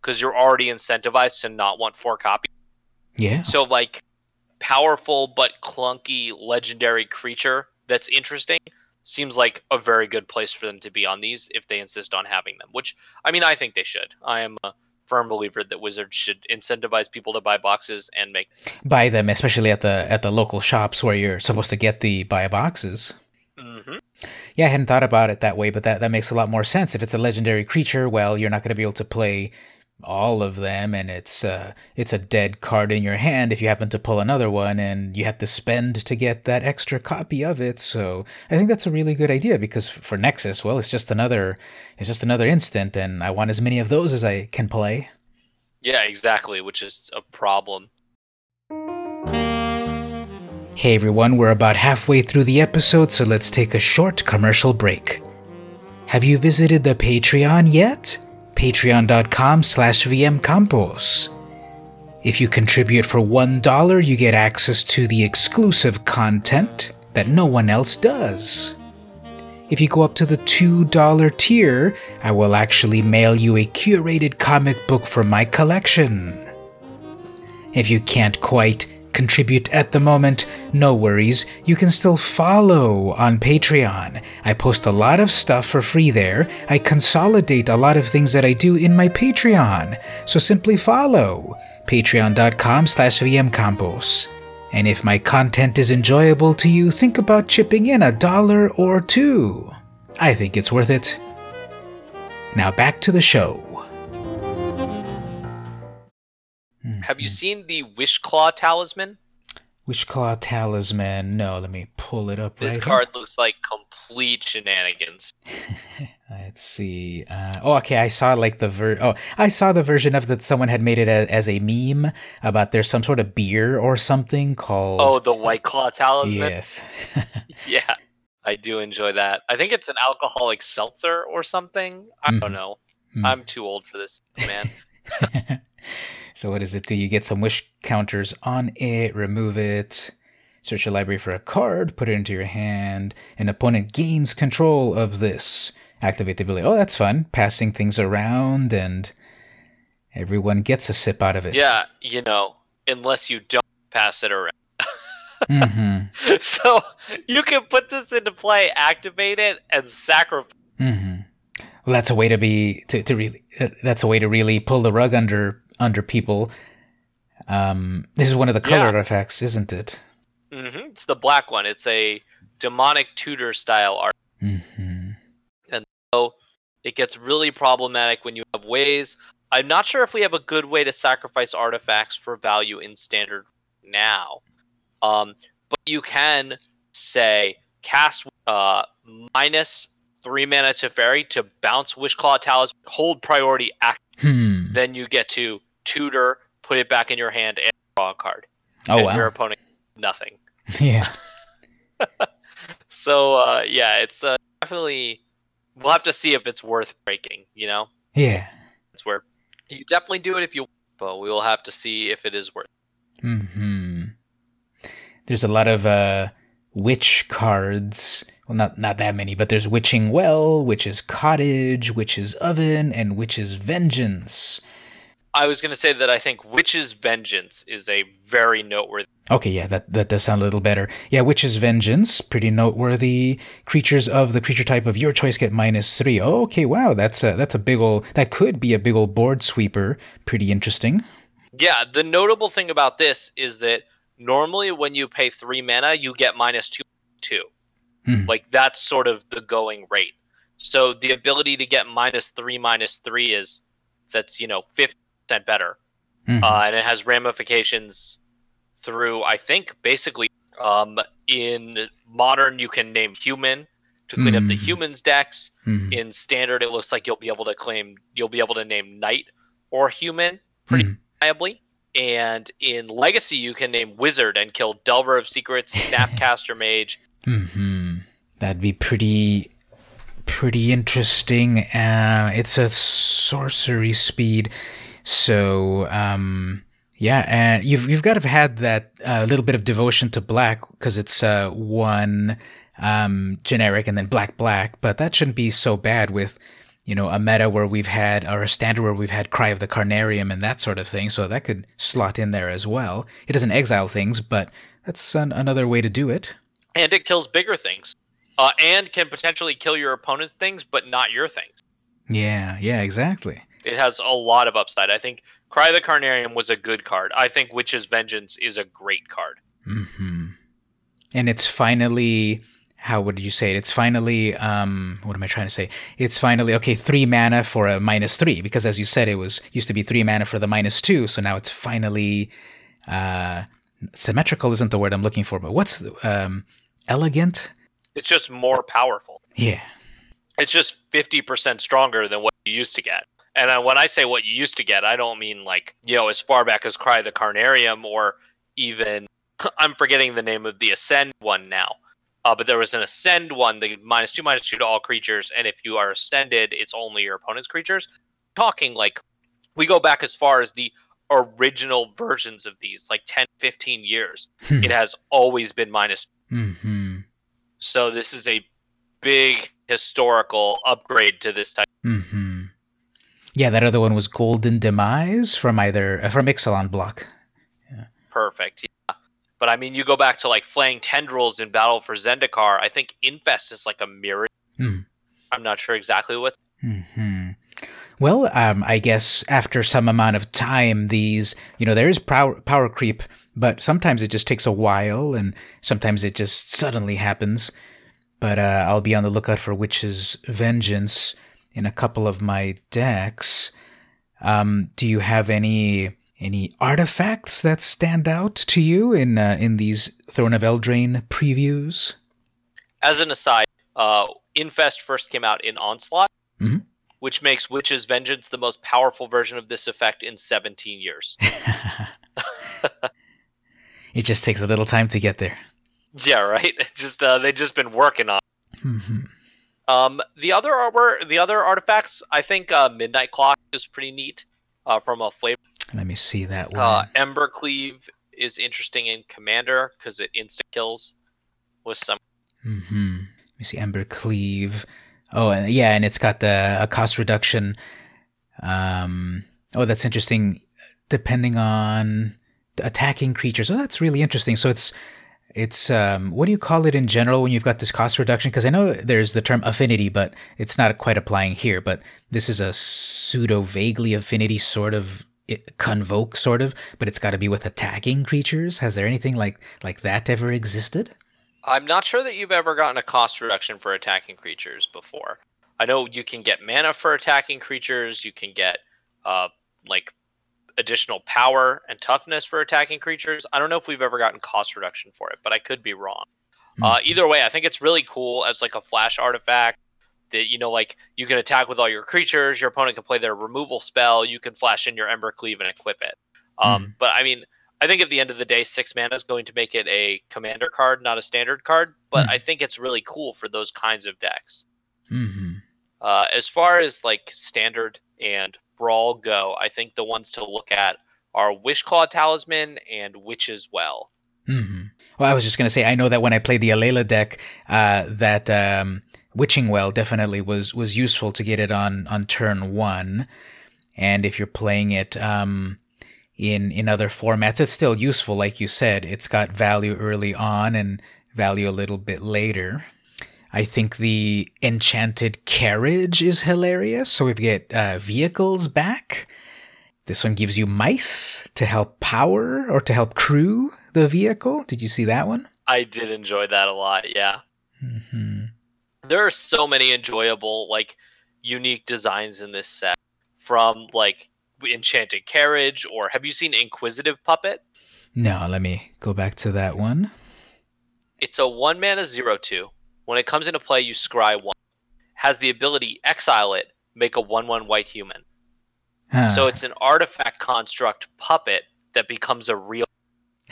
because you're already incentivized to not want four copies. Yeah. So like powerful but clunky legendary creature that's interesting seems like a very good place for them to be on these if they insist on having them. Which I mean, I think they should. I am a firm believer that Wizards should incentivize people to buy boxes and make buy them, especially at the at the local shops where you're supposed to get the buy boxes. Mm-hmm. Yeah, I hadn't thought about it that way, but that, that makes a lot more sense. If it's a legendary creature, well, you're not going to be able to play all of them and it's uh, it's a dead card in your hand if you happen to pull another one and you have to spend to get that extra copy of it so i think that's a really good idea because for nexus well it's just another it's just another instant and i want as many of those as i can play Yeah, exactly, which is a problem. Hey everyone, we're about halfway through the episode, so let's take a short commercial break. Have you visited the Patreon yet? Patreon.com slash vmcampos. If you contribute for $1, you get access to the exclusive content that no one else does. If you go up to the $2 tier, I will actually mail you a curated comic book from my collection. If you can't quite contribute at the moment, no worries, you can still follow on Patreon. I post a lot of stuff for free there. I consolidate a lot of things that I do in my Patreon. So simply follow patreon.com slash vmcampos. And if my content is enjoyable to you, think about chipping in a dollar or two. I think it's worth it. Now back to the show. Have you seen the Wishclaw talisman? Wishclaw Talisman. No, let me pull it up This right card looks like complete shenanigans. Let's see. Uh, oh, okay. I saw like the ver. Oh, I saw the version of that someone had made it a, as a meme about there's some sort of beer or something called. Oh, the White Claw talisman? yes. Yeah, I do enjoy that. I think it's an alcoholic seltzer or something. I don't Mhm. know. Mhm. I'm too old for this, man. So what does it do? You get some wish counters on it, remove it, search your library for a card, put it into your hand. An opponent gains control of this. Activate the ability. Oh, that's fun. Passing things around and everyone gets a sip out of it. yeah, you know, unless you don't pass it around. mm-hmm. so you can put this into play, activate it, and sacrifice. hmm Well, that's a way to be to, to really. Uh, that's a way to really pull the rug under under people. Um, this is one of the color Yeah. artifacts, isn't it? hmm It's the black one. It's a demonic Tudor style art. hmm And So it gets really problematic when you have ways. I'm not sure if we have a good way to sacrifice artifacts for value in standard now. Um, but you can say cast uh, minus three mana to fairy to bounce Wishclaw Talisman, hold priority act. Hmm. Then you get to tutor, put it back in your hand, and draw a card. Oh and wow. your opponent nothing. yeah. So uh, yeah, it's uh, definitely. We'll have to see if it's worth breaking. You know. Yeah. It's where you definitely do it if you but we will have to see if it is worth Hmm. There's a lot of uh, witch cards. Well, not not that many, but there's witching well, witch's cottage, witch's oven, and witch's vengeance. I was gonna say that I think Witch's Vengeance is a very noteworthy Okay, yeah, that, that does sound a little better. Yeah, Witch's Vengeance, pretty noteworthy. Creatures of the creature type of your choice get minus three. Oh, okay, wow, that's a that's a big old that could be a big old board sweeper. Pretty interesting. Yeah, the notable thing about this is that normally when you pay three mana, you get minus two two. Hmm. Like that's sort of the going rate. So the ability to get minus three minus three is that's, you know, fifty percent better. Mhm. uh, and it has ramifications through I think basically um, in modern you can name human to clean up the Mhm. humans decks. Mhm. In standard, it looks like you'll be able to claim you'll be able to name knight or human pretty Mhm. reliably. And in legacy, you can name wizard and kill delver of secrets, snapcaster mage. hmm That'd be pretty, pretty interesting. Uh, it's a sorcery speed, so um, yeah. And you've you've got to have had that uh, little bit of devotion to black because it's uh, one um, generic and then black black. But that shouldn't be so bad with you know a meta where we've had or a standard where we've had Cry of the Carnarium and that sort of thing. So that could slot in there as well. It doesn't exile things, but that's an, another way to do it. And it kills bigger things. Uh, and can potentially kill your opponent's things, but not your things. Yeah, yeah, exactly. It has a lot of upside. I think Cry of the Carnarium was a good card. I think Witch's Vengeance is a great card. Mm-hmm. And it's finally how would you say it? It's finally um what am I trying to say? It's finally okay, three mana for a minus three, because as you said, it was used to be three mana for the minus two, so now it's finally uh symmetrical isn't the word I'm looking for, but what's um elegant? It's just more powerful. Yeah. It's just fifty percent stronger than what you used to get. And uh, when I say what you used to get, I don't mean like you know as far back as Cry the Carnarium or even I'm forgetting the name of the Ascend one now. Uh, but there was an Ascend one, the minus two, minus two to all creatures, and if you are Ascended, it's only your opponent's creatures. Talking like we go back as far as the original versions of these, like 10, 15 years. Hmm. it has always been minus. Mm-hmm. So this is a big historical upgrade to this type. Mm-hmm. Yeah, that other one was Golden Demise from either uh, from Ixalan block. Perfect. Yeah. But I mean, you go back to like flaying tendrils in Battle for Zendikar. I think Infest is like a mirror. Hmm. I'm not sure exactly what. hmm Well, um, I guess after some amount of time, these, you know, there is power, power creep, but sometimes it just takes a while and sometimes it just suddenly happens. But uh, I'll be on the lookout for Witch's Vengeance in a couple of my decks. Um, do you have any any artifacts that stand out to you in uh, in these Throne of Eldraine previews? As an aside, uh, Infest first came out in Onslaught, Mhm. which makes Witch's Vengeance the most powerful version of this effect in 17 years. it just takes a little time to get there. yeah, right. It's just uh, they've just been working on. hmm Um, the other artwork, the other artifacts, I think uh, Midnight Clock is pretty neat uh, from a flavor. Let me see that one. Uh, Embercleave is interesting in Commander because it insta kills with some. Mm-hmm. Let me see Embercleave. Oh, and yeah, and it's got the a cost reduction. Um, oh, that's interesting. Depending on the attacking creatures. Oh, that's really interesting. So it's it's um, what do you call it in general when you've got this cost reduction? Because I know there's the term affinity, but it's not quite applying here. But this is a pseudo vaguely affinity sort of convoke sort of, but it's got to be with attacking creatures. Has there anything like like that ever existed? I'm not sure that you've ever gotten a cost reduction for attacking creatures before. I know you can get mana for attacking creatures. You can get uh, like additional power and toughness for attacking creatures. I don't know if we've ever gotten cost reduction for it, but I could be wrong. Uh, either way, I think it's really cool as like a flash artifact that you know, like you can attack with all your creatures. Your opponent can play their removal spell. You can flash in your Embercleave and equip it. Um, But I mean, I think at the end of the day, six mana is going to make it a commander card, not a standard card. But Hmm. I think it's really cool for those kinds of decks. hmm Uh, as far as like standard and brawl go, I think the ones to look at are Wishclaw Talisman and Witch's Well. hmm Well, I was just gonna say, I know that when I played the Alela deck, uh, that um, Witching Well definitely was was useful to get it on on turn one, and if you're playing it um, in in other formats, it's still useful. Like you said, it's got value early on and value a little bit later. I think the Enchanted Carriage is hilarious. So we get uh, vehicles back. This one gives you mice to help power or to help crew the vehicle. Did you see that one? I did enjoy that a lot. Yeah, hmm there are so many enjoyable like unique designs in this set. From like Enchanted Carriage, or have you seen Inquisitive Puppet? No, let me go back to that one. It's a one mana zero two. When it comes into play, you scry one. Has the ability exile it, make a one one white human. Huh. So it's an artifact construct puppet that becomes a real.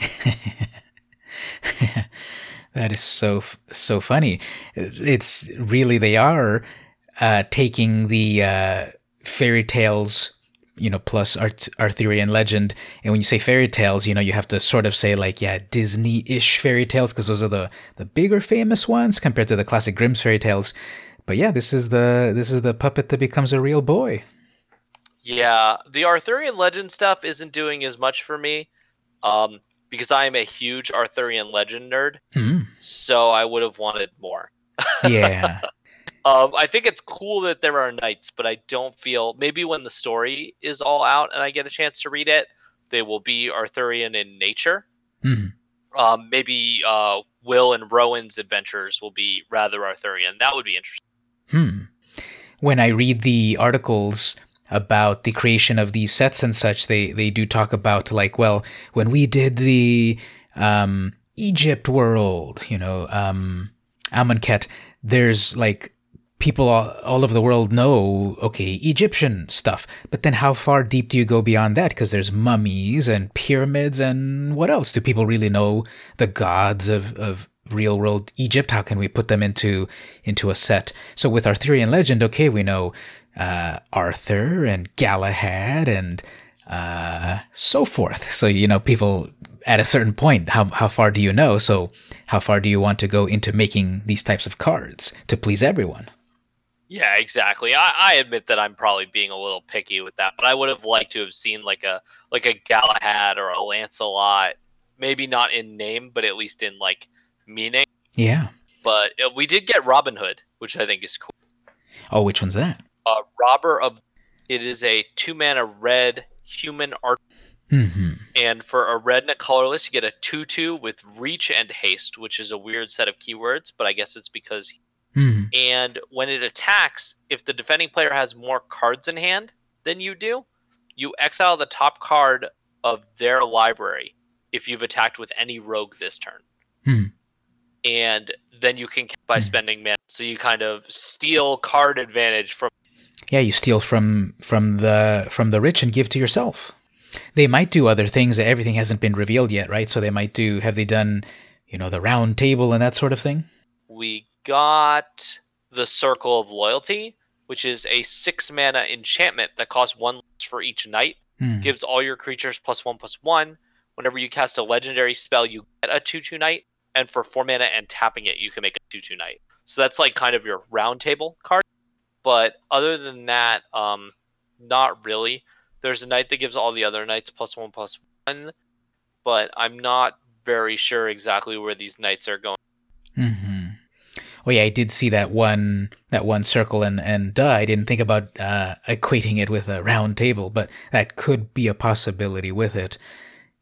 that is so so funny. It's really they are uh, taking the uh, fairy tales, you know, plus Art- Arthurian legend. And when you say fairy tales, you know, you have to sort of say like, yeah, Disney-ish fairy tales because those are the the bigger famous ones compared to the classic Grimm's fairy tales. But yeah, this is the this is the puppet that becomes a real boy. Yeah, the Arthurian legend stuff isn't doing as much for me, um, because I am a huge Arthurian legend nerd. Mm. So I would have wanted more. Yeah. Um, I think it's cool that there are knights, but I don't feel maybe when the story is all out and I get a chance to read it, they will be Arthurian in nature. Mhm. um, maybe uh, Will and Rowan's adventures will be rather Arthurian. That would be interesting. Hmm. When I read the articles about the creation of these sets and such, they they do talk about like, well, when we did the um, Egypt world, you know, um, Amonkhet, there's like people all, all over the world know, okay, Egyptian stuff. But then how far deep do you go beyond that? Because there's mummies and pyramids and what else? Do people really know the gods of, of real world Egypt? How can we put them into into a set? So with Arthurian legend, okay, we know uh, Arthur and Galahad and uh, so forth. So you know, people at a certain point, how how far do you know? So how far do you want to go into making these types of cards to please everyone? Yeah, exactly. I, I admit that I'm probably being a little picky with that, but I would have liked to have seen like a like a Galahad or a Lancelot, maybe not in name, but at least in like meaning. Yeah. But uh, we did get Robin Hood, which I think is cool. Oh, which one's that? Uh, Robber of it is a two mana red human art. Mm-hmm. And for a red and a colorless, you get a 2 2 with reach and haste, which is a weird set of keywords, but I guess it's because Mm-hmm. and when it attacks, if the defending player has more cards in hand than you do, you exile the top card of their library if you've attacked with any rogue this turn. Hmm. And then you can by Hmm. spending mana. So you kind of steal card advantage from Yeah, you steal from from the from the rich and give to yourself. They might do other things. that Everything hasn't been revealed yet, right? So they might do. Have they done, you know, the round table and that sort of thing? we got the Circle of Loyalty, which is a six mana enchantment that costs one for each knight. Hmm. Gives all your creatures plus one plus one. Whenever you cast a legendary spell, you get a two two knight, and for four mana and tapping it, you can make a two two knight. So that's like kind of your round table card. But other than that, um, not really. There's a knight that gives all the other knights plus one plus one, but I'm not very sure exactly where these knights are going. hmm Oh yeah, I did see that one that one circle, and and duh, I didn't think about uh, equating it with a round table, but that could be a possibility with it.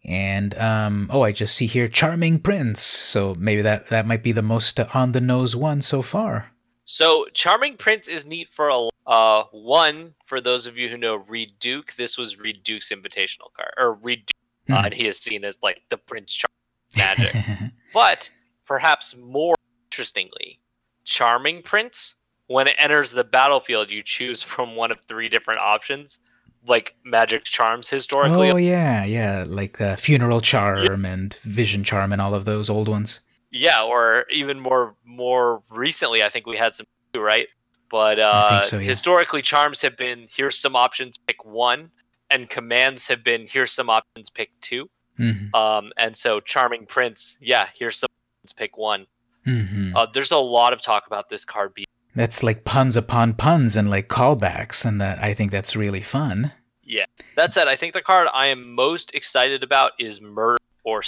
And um, oh, I just see here, charming prince. So maybe that that might be the most on the nose one so far. So, Charming Prince is neat for a uh one for those of you who know Reid Duke. This was Reid Duke's invitational card, or Reid Duke, uh, Mhm. and he is seen as like the Prince Charming magic. but perhaps more interestingly, Charming Prince. When it enters the battlefield, you choose from one of three different options, like magic charms historically. oh yeah, yeah, like uh, funeral charm and vision charm and all of those old ones. Yeah, or even more more recently, I think we had some too, right? But uh, so, yeah. historically, charms have been here's some options, pick one, and commands have been here's some options, pick two. hmm Um, and so charming prince, yeah, here's some options, pick one. Hmm Uh, there's a lot of talk about this card being That's like puns upon puns and like callbacks, and that I think that's really fun. Yeah. That said. I think the card I am most excited about is murder or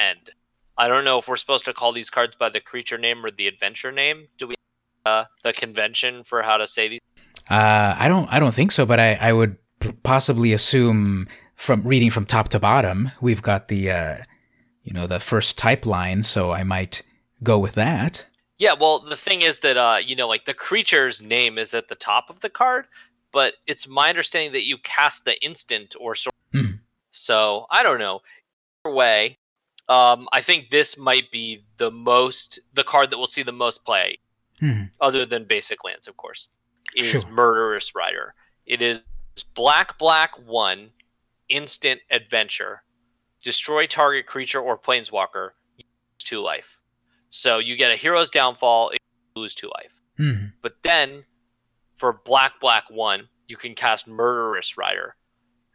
end. I don't know if we're supposed to call these cards by the creature name or the adventure name. Do we uh, the convention for how to say these? Uh, I don't, I don't think so, but I, I would p- possibly assume from reading from top to bottom, we've got the, uh, you know, the first type line, so I might go with that. Yeah, well, the thing is that uh, you know, like the creature's name is at the top of the card, but it's my understanding that you cast the instant or sort. Hmm. So I don't know. Either way, um, I think this might be the most the card that will see the most play, Hmm. other than basic lands, of course, is Sure. Murderous Rider. It is black, black one, instant adventure, destroy target creature or planeswalker, lose two life. So you get a hero's downfall, you lose two life. Hmm. But then, for black, black one, you can cast Murderous Rider,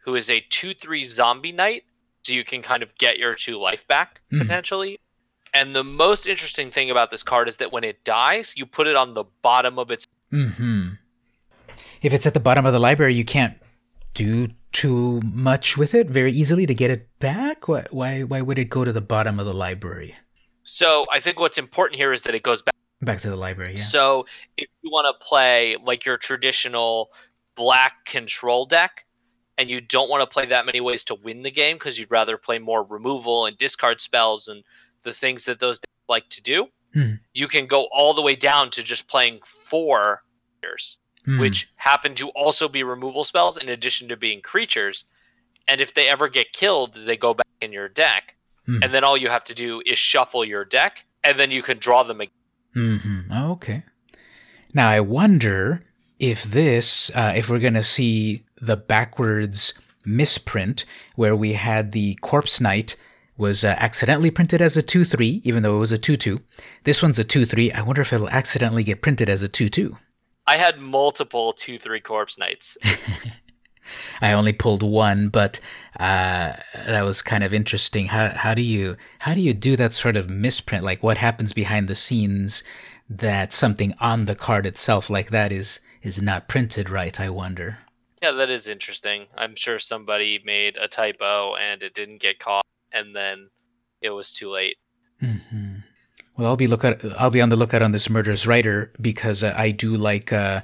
who is a two-three zombie knight, so you can kind of get your two life back Hmm. potentially. And the most interesting thing about this card is that when it dies, you put it on the bottom of its. Hmm. If it's at the bottom of the library, you can't do too much with it very easily to get it back. Why, why, why would it go to the bottom of the library? So I think what's important here is that it goes back. Back to the library, yeah. So if you want to play like your traditional black control deck and you don't want to play that many ways to win the game because you'd rather play more removal and discard spells and the things that those decks like to do, Hmm. you can go all the way down to just playing four creatures, Hmm. which happen to also be removal spells in addition to being creatures. And if they ever get killed, they go back in your deck. Hmm. And then all you have to do is shuffle your deck, and then you can draw them again. Mm-hmm. Okay. Now I wonder if this, uh, if we're gonna see the backwards misprint where we had the corpse knight was uh, accidentally printed as a 2-3 even though it was a 2-2 this one's a 2-3 i wonder if it'll accidentally get printed as a 2-2 I had multiple two three corpse knights. i only pulled one but uh, that was kind of interesting how, how do you how do you do that sort of misprint like what happens behind the scenes that something on the card itself like that is is not printed right i wonder Yeah, that is interesting. I'm sure somebody made a typo and it didn't get caught, and then it was too late. hmm Well, I'll be look at I'll be on the lookout on this murderous rider because uh, I do like uh,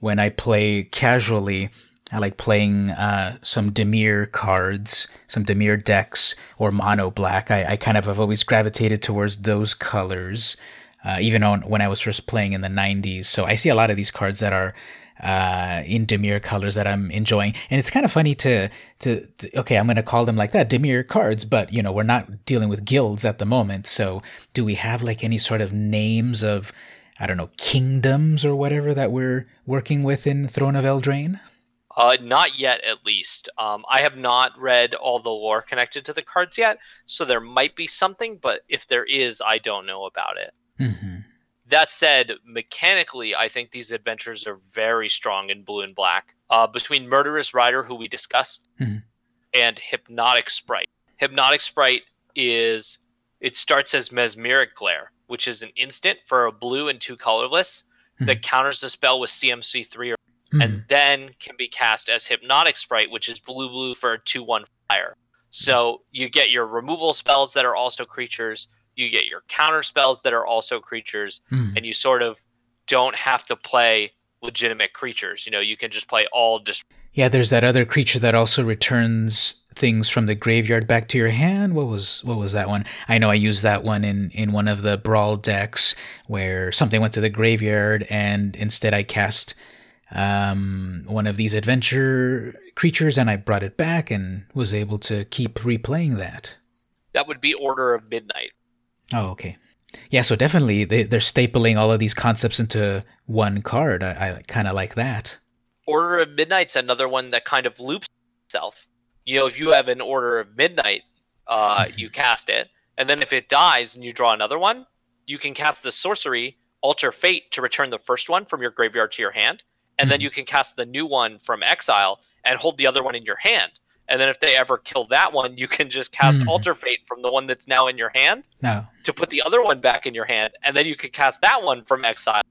when I play casually. I like playing uh, some Dimir cards, some Dimir decks, or mono black. I, I kind of have always gravitated towards those colors, uh, even on when I was first playing in the '90s. So I see a lot of these cards that are uh, in Dimir colors that I'm enjoying, and it's kind of funny to, to to okay, I'm going to call them like that, Dimir cards, but you know we're not dealing with guilds at the moment. So do we have like any sort of names of I don't know kingdoms or whatever that we're working with in Throne of Eldraine? Uh, not yet, at least. Um, I have not read all the lore connected to the cards yet, so there might be something, but if there is, I don't know about it. hmm That said, mechanically, I think these adventures are very strong in blue and black. Uh, between Murderous Rider, who we discussed, Mhm. and Hypnotic Sprite. Hypnotic Sprite is it starts as Mesmeric Glare, which is an instant for a blue and two colorless that counters the spell with CMC three, or, Hmm. and then can be cast as Hypnotic Sprite, which is blue blue for a two one fire. So you get your removal spells that are also creatures. You get your counter spells that are also creatures Mhm. and you sort of don't have to play legitimate creatures. You know, you can just play all just Yeah, there's that other creature that also returns things from the graveyard back to your hand. What was what was that one? I know I used that one in in one of the brawl decks where something went to the graveyard and instead I cast um, one of these adventure creatures and I brought it back and was able to keep replaying that. that would be Order of Midnight. Oh, okay. Yeah, so definitely they, they're stapling all of these concepts into one card. I, I kind of like that. Order of Midnight's another one that kind of loops itself. You know, if you have an Order of Midnight, uh, you cast it, and then if it dies and you draw another one, you can cast the sorcery Alter Fate to return the first one from your graveyard to your hand, and then Mhm. you can cast the new one from exile and hold the other one in your hand. And then if they ever kill that one, you can just cast Mhm. Alter Fate from the one that's now in your hand No. to put the other one back in your hand, and then you could cast that one from exile.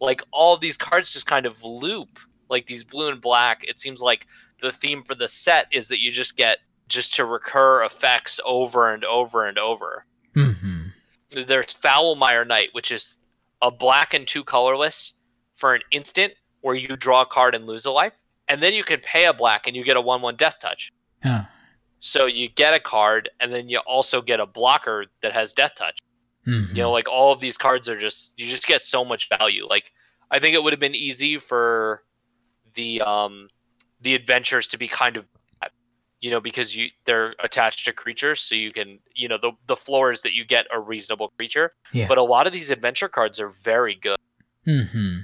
Like all these cards just kind of loop, like these blue and black. It seems like the theme for the set is that you just get just to recur effects over and over and over. hmm There's Foulmire Knight, which is a black and two colorless for an instant where you draw a card and lose a life, and then you can pay a black and you get a one-one death touch. Oh. So you get a card, and then you also get a blocker that has death touch. hmm you know like all of these cards are just you just get so much value like i think it would have been easy for the um the adventures to be kind of you know because you they're attached to creatures so you can you know the the floor is that you get a reasonable creature Yeah. but a lot of these adventure cards are very good hmm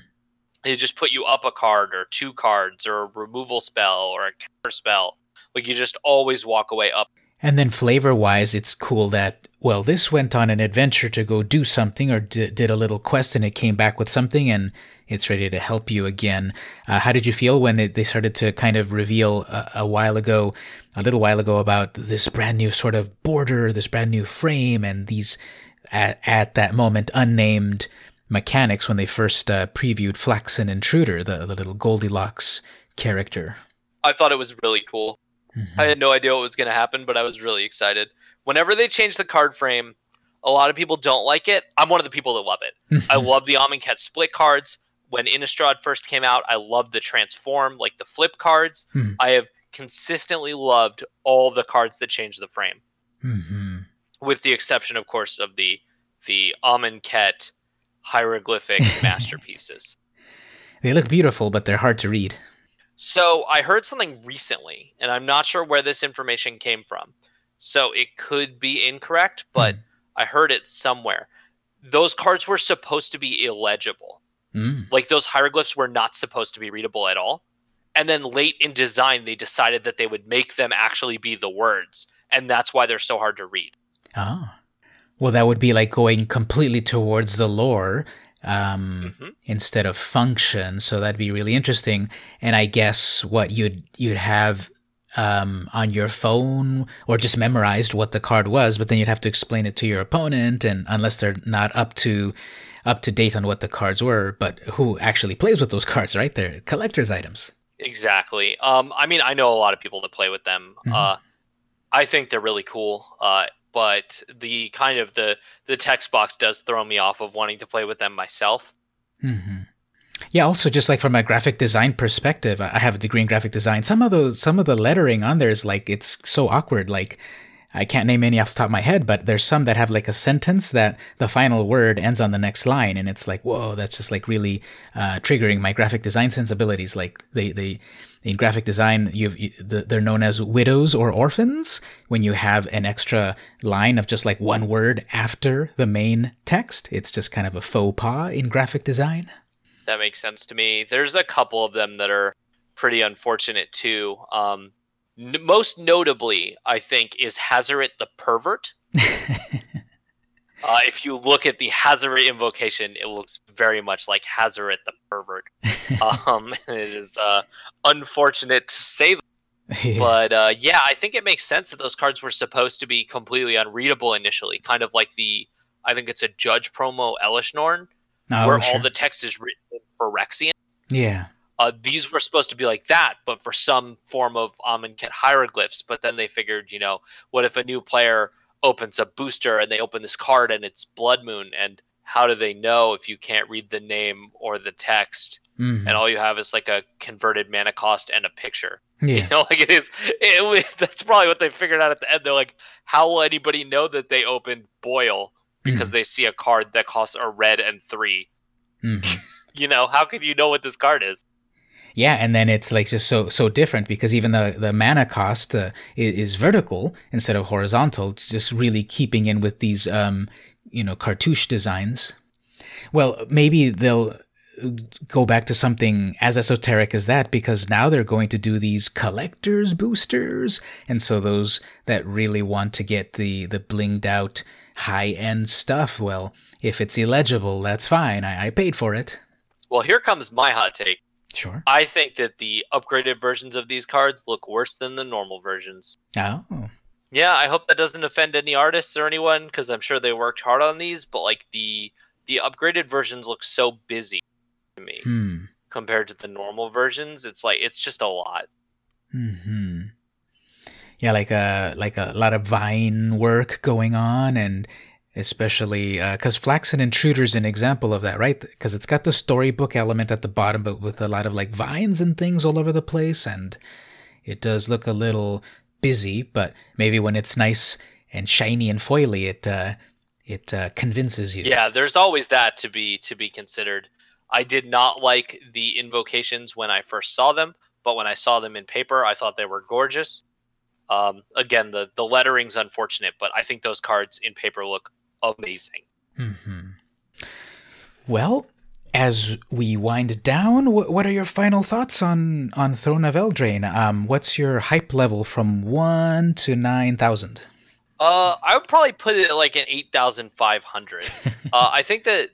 they just put you up a card or two cards or a removal spell or a counter spell like you just always walk away up And then flavor wise, it's cool that, well, this went on an adventure to go do something or d- did a little quest and it came back with something and it's ready to help you again. Uh, how did you feel when it, they started to kind of reveal a, a while ago, a little while ago, about this brand new sort of border, this brand new frame, and these at, at that moment unnamed mechanics when they first uh, previewed Flaxen Intruder, the, the little Goldilocks character? i thought it was really cool Mhm. I had no idea what was going to happen, but I was really excited. Whenever they change the card frame, a lot of people don't like it. I'm one of the people that love it. I love the Amonkhet split cards. When Innistrad first came out, I loved the transform, like the flip cards. Hmm. I have consistently loved all the cards that change the frame, hmm with the exception, of course, of the the Amonkhet hieroglyphic masterpieces. They look beautiful, but they're hard to read. So I heard something recently, and I'm not sure where this information came from. So it could be incorrect, but Hmm. I heard it somewhere. Those cards were supposed to be illegible. Mm. Like those hieroglyphs were not supposed to be readable at all. And then late in design, they decided that they would make them actually be the words, and that's why they're so hard to read. Ah. Well, that would be like going completely towards the lore um, Mhm. instead of function. So that'd be really interesting. And I guess what you'd you'd have um, on your phone or just memorized what the card was, but then you'd have to explain it to your opponent, and unless they're not up to up to date on what the cards were, but who actually plays with those cards, right? They're collector's items. Exactly. Um, I mean, I know a lot of people that play with them. Mhm. Uh, I think they're really cool. Uh, but the kind of the the text box does throw me off of wanting to play with them myself. hmm Yeah. Also, just like from a graphic design perspective, I I have a degree in graphic design. Some of the some of the lettering on there is like it's so awkward. Like I can't name any off the top of my head, but there's some that have like a sentence that the final word ends on the next line, and it's like, whoa, that's just like really uh, triggering my graphic design sensibilities. Like they they in graphic design, you've you, they're known as widows or orphans when you have an extra line of just like one word after the main text. It's just kind of a faux pas in graphic design. That makes sense to me. There's a couple of them that are pretty unfortunate too. Um, n- most notably, I think, is Hazoret the Pervert. Uh, if you look at the Hazoret invocation, it looks very much like Hazoret the Pervert. um, it is uh, unfortunate to say Yeah. But uh, yeah, I think it makes sense that those cards were supposed to be completely unreadable initially, kind of like the I think it's a Judge promo Elesh Norn, Oh, where sure. all the text is written in Phyrexian. yeah. Uh, these were supposed to be like that, but for some form of Amonkhet hieroglyphs. But then they figured, you know, what if a new player opens a booster and they open this card and it's Blood Moon, and how do they know if you can't read the name or the text, Mhm. and all you have is like a converted mana cost and a picture? yeah. You know, like it is. It, was- that's probably what they figured out at the end. They're like, how will anybody know that they opened Boil because they see a card that costs a red and three? Mhm. You know, how could you know what this card is? Yeah, and then it's like just so so different because even the the mana cost uh, is, vertical instead of horizontal, just really keeping in with these um you know cartouche designs. Well, maybe they'll uh, go back to something as esoteric as that because now they're going to do these collectors boosters, and so those that really want to get the the blinged out high end stuff, well, if it's illegible, that's fine. I, I paid for it. Well, here comes my hot take. Sure. I think that the upgraded versions of these cards look worse than the normal versions. Oh. Yeah, I hope that doesn't offend any artists or anyone because I'm sure they worked hard on these. But like the the upgraded versions look so busy to me Hmm. compared to the normal versions. It's like it's just a lot. Hmm. Yeah, like a like a lot of vine work going on, and especially because Flaxen Intruder's an example of that, right? Because it's got the storybook element at the bottom, but with a lot of like vines and things all over the place, and it does look a little busy. But maybe when it's nice and shiny and foily, it uh, it uh, convinces you. Yeah, there's always that to be to be considered. I did not like the invocations when I first saw them, but when I saw them in paper, I thought they were gorgeous. Um, again, the the lettering's unfortunate, but I think those cards in paper look amazing. hmm Well, as we wind down, wh- what are your final thoughts on on Throne of Eldraine? Um, what's your hype level from one to nine thousand? Uh, I would probably put it at like an eight thousand five hundred. uh, I think that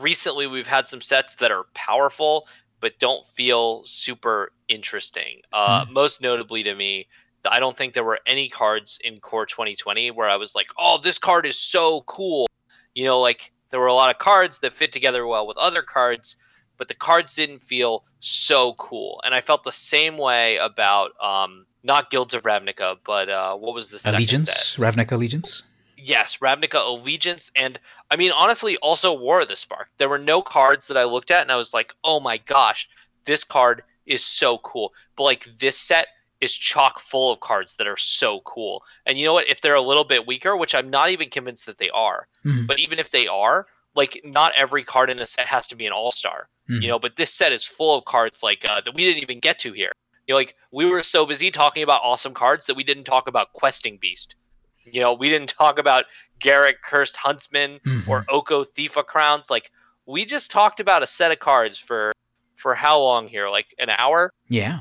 recently we've had some sets that are powerful but don't feel super interesting. Uh, Most notably to me, I don't think there were any cards in Core 2020 where I was like, "Oh, this card is so cool." You know, like there were a lot of cards that fit together well with other cards, but the cards didn't feel so cool. And I felt the same way about um, not Guilds of Ravnica, but uh, what was the second Allegiance, set? Ravnica Allegiance. yes, Ravnica Allegiance, and I mean honestly, also War of the Spark. There were no cards that I looked at and I was like, oh my gosh, this card is so cool. But like this set is chock full of cards that are so cool. And you know what? If they're a little bit weaker, which I'm not even convinced that they are, Mhm. but even if they are, like not every card in a set has to be an all star. Mhm. You know, but this set is full of cards like uh, that we didn't even get to here. You know, like we were so busy talking about awesome cards that we didn't talk about Questing Beast. You know, we didn't talk about Garruk Cursed Huntsman Mhm. or Oko Thief of Crowns. Like we just talked about a set of cards for for how long here? Like an hour? yeah,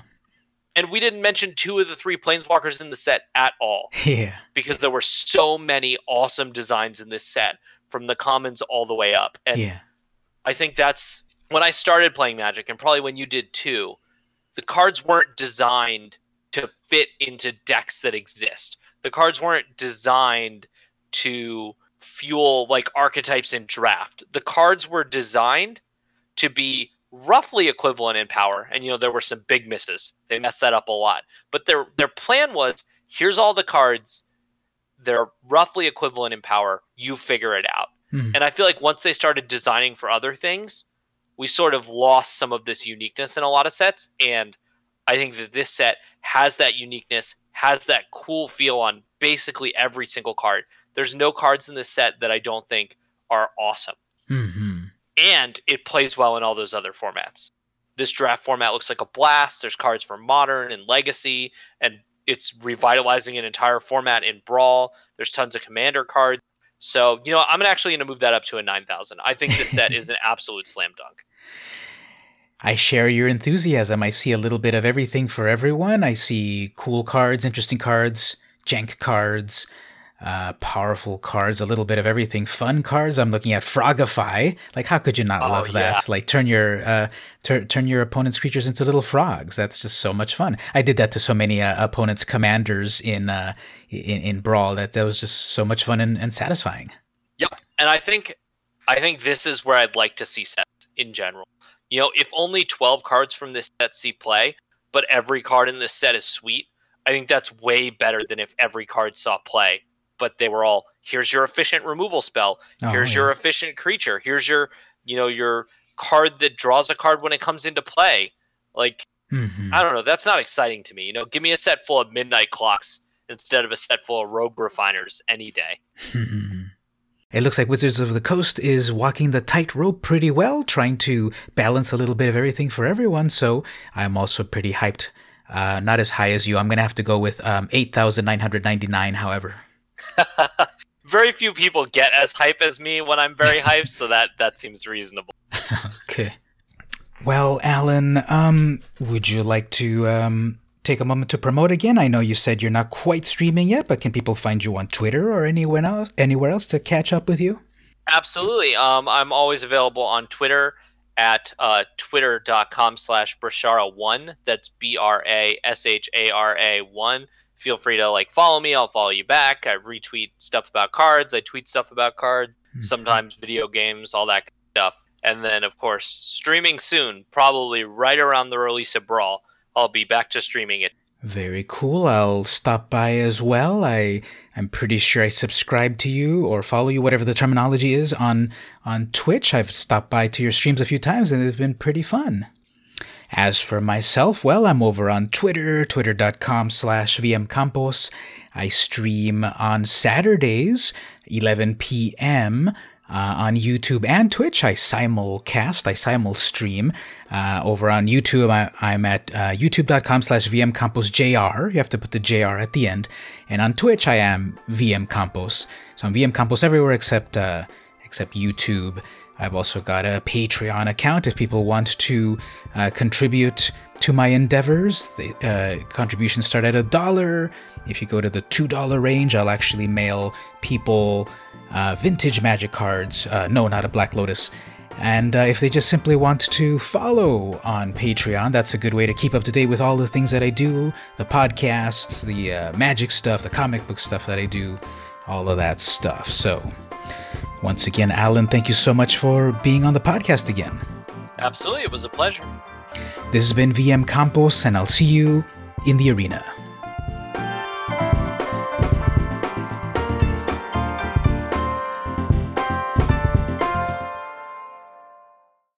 And we didn't mention two of the three planeswalkers in the set at all yeah, because there were so many awesome designs in this set from the commons all the way up. And yeah. I think that's when I started playing Magic, and probably when you did too. The cards weren't designed to fit into decks that exist. The cards weren't designed to fuel like archetypes in draft. The cards were designed to be roughly equivalent in power, and you know there were some big misses. They messed that up a lot. But their their plan was here's all the cards. They're roughly equivalent in power. You figure it out. Mhm. And I feel like once they started designing for other things, we sort of lost some of this uniqueness in a lot of sets. And I think that this set has that uniqueness, has that cool feel on basically every single card. There's no cards in this set that I don't think are awesome. Mhm. And it plays well in all those other formats. This draft format looks like a blast. There's cards for modern and legacy, and it's revitalizing an entire format in Brawl. There's tons of commander cards. So, you know, I'm actually going to move that up to a 9,000. I think this set is an absolute slam dunk. I share your enthusiasm. I see a little bit of everything for everyone. I see cool cards, interesting cards, jank cards, uh, powerful cards, a little bit of everything. Fun cards. I'm looking at Frogify. Like, how could you not Oh, love that? Like, turn your uh, tur- turn your opponent's creatures into little frogs. That's just so much fun. I did that to so many uh, opponents' commanders in uh, in, in Brawl that that was just so much fun and, and satisfying. Yep. And I think I think this is where I'd like to see sets in general. You know, if only 12 cards from this set see play, but every card in this set is sweet, I think that's way better than if every card saw play, but they were all here's your efficient removal spell, Oh, here's yeah. your efficient creature, here's your, you know, your card that draws a card when it comes into play. Like, Mhm. I don't know, that's not exciting to me. You know, give me a set full of midnight clocks instead of a set full of rogue refiners any day. Mhm. It looks like Wizards of the Coast is walking the tightrope pretty well, trying to balance a little bit of everything for everyone. So I'm also pretty hyped. Uh, not as high as you. I'm gonna have to go with um, eight thousand nine hundred ninety nine. However, very few people get as hype as me when I'm very hyped, so that that seems reasonable. okay. Well, Alan, um, would you like to um, take a moment to promote again? I know you said you're not quite streaming yet, but can people find you on Twitter or anywhere else, anywhere else to catch up with you? Absolutely. Um, I'm always available on Twitter at uh, twitter.com slash brashara1. That's B R A S H A R A 1. Feel free to like follow me. I'll follow you back. I retweet stuff about cards. I tweet stuff about cards, hmm. sometimes video games, all that stuff. And then, of course, streaming soon, probably right around the release of Brawl. I'll be back to streaming it. Very cool. I'll stop by as well. I I'm pretty sure I subscribe to you or follow you, whatever the terminology is, on on Twitch. I've stopped by to your streams a few times and they've been pretty fun. As for myself, well, I'm over on Twitter, twitter.com slash vmcampos. I stream on Saturdays, 11 p.m. Uh, on YouTube and Twitch. I simulcast, I simulstream. Uh, over on YouTube, I, I'm at uh, youtube.com slash vmcamposjr. You have to put the jr at the end. And on Twitch, I am vmcampos. So I'm vmcampos everywhere except uh, except YouTube. I've also got a Patreon account if people want to uh, contribute to my endeavors. The uh, contributions start at a dollar. If you go to the two dollar range, I'll actually mail people uh, vintage Magic cards. Uh, no, not a Black Lotus. And uh, if they just simply want to follow on Patreon, that's a good way to keep up to date with all the things that I do the podcasts, the uh, magic stuff, the comic book stuff that I do, all of that stuff. So, once again, Alan, thank you so much for being on the podcast again. Absolutely. It was a pleasure. This has been VM Campos, and I'll see you in the arena.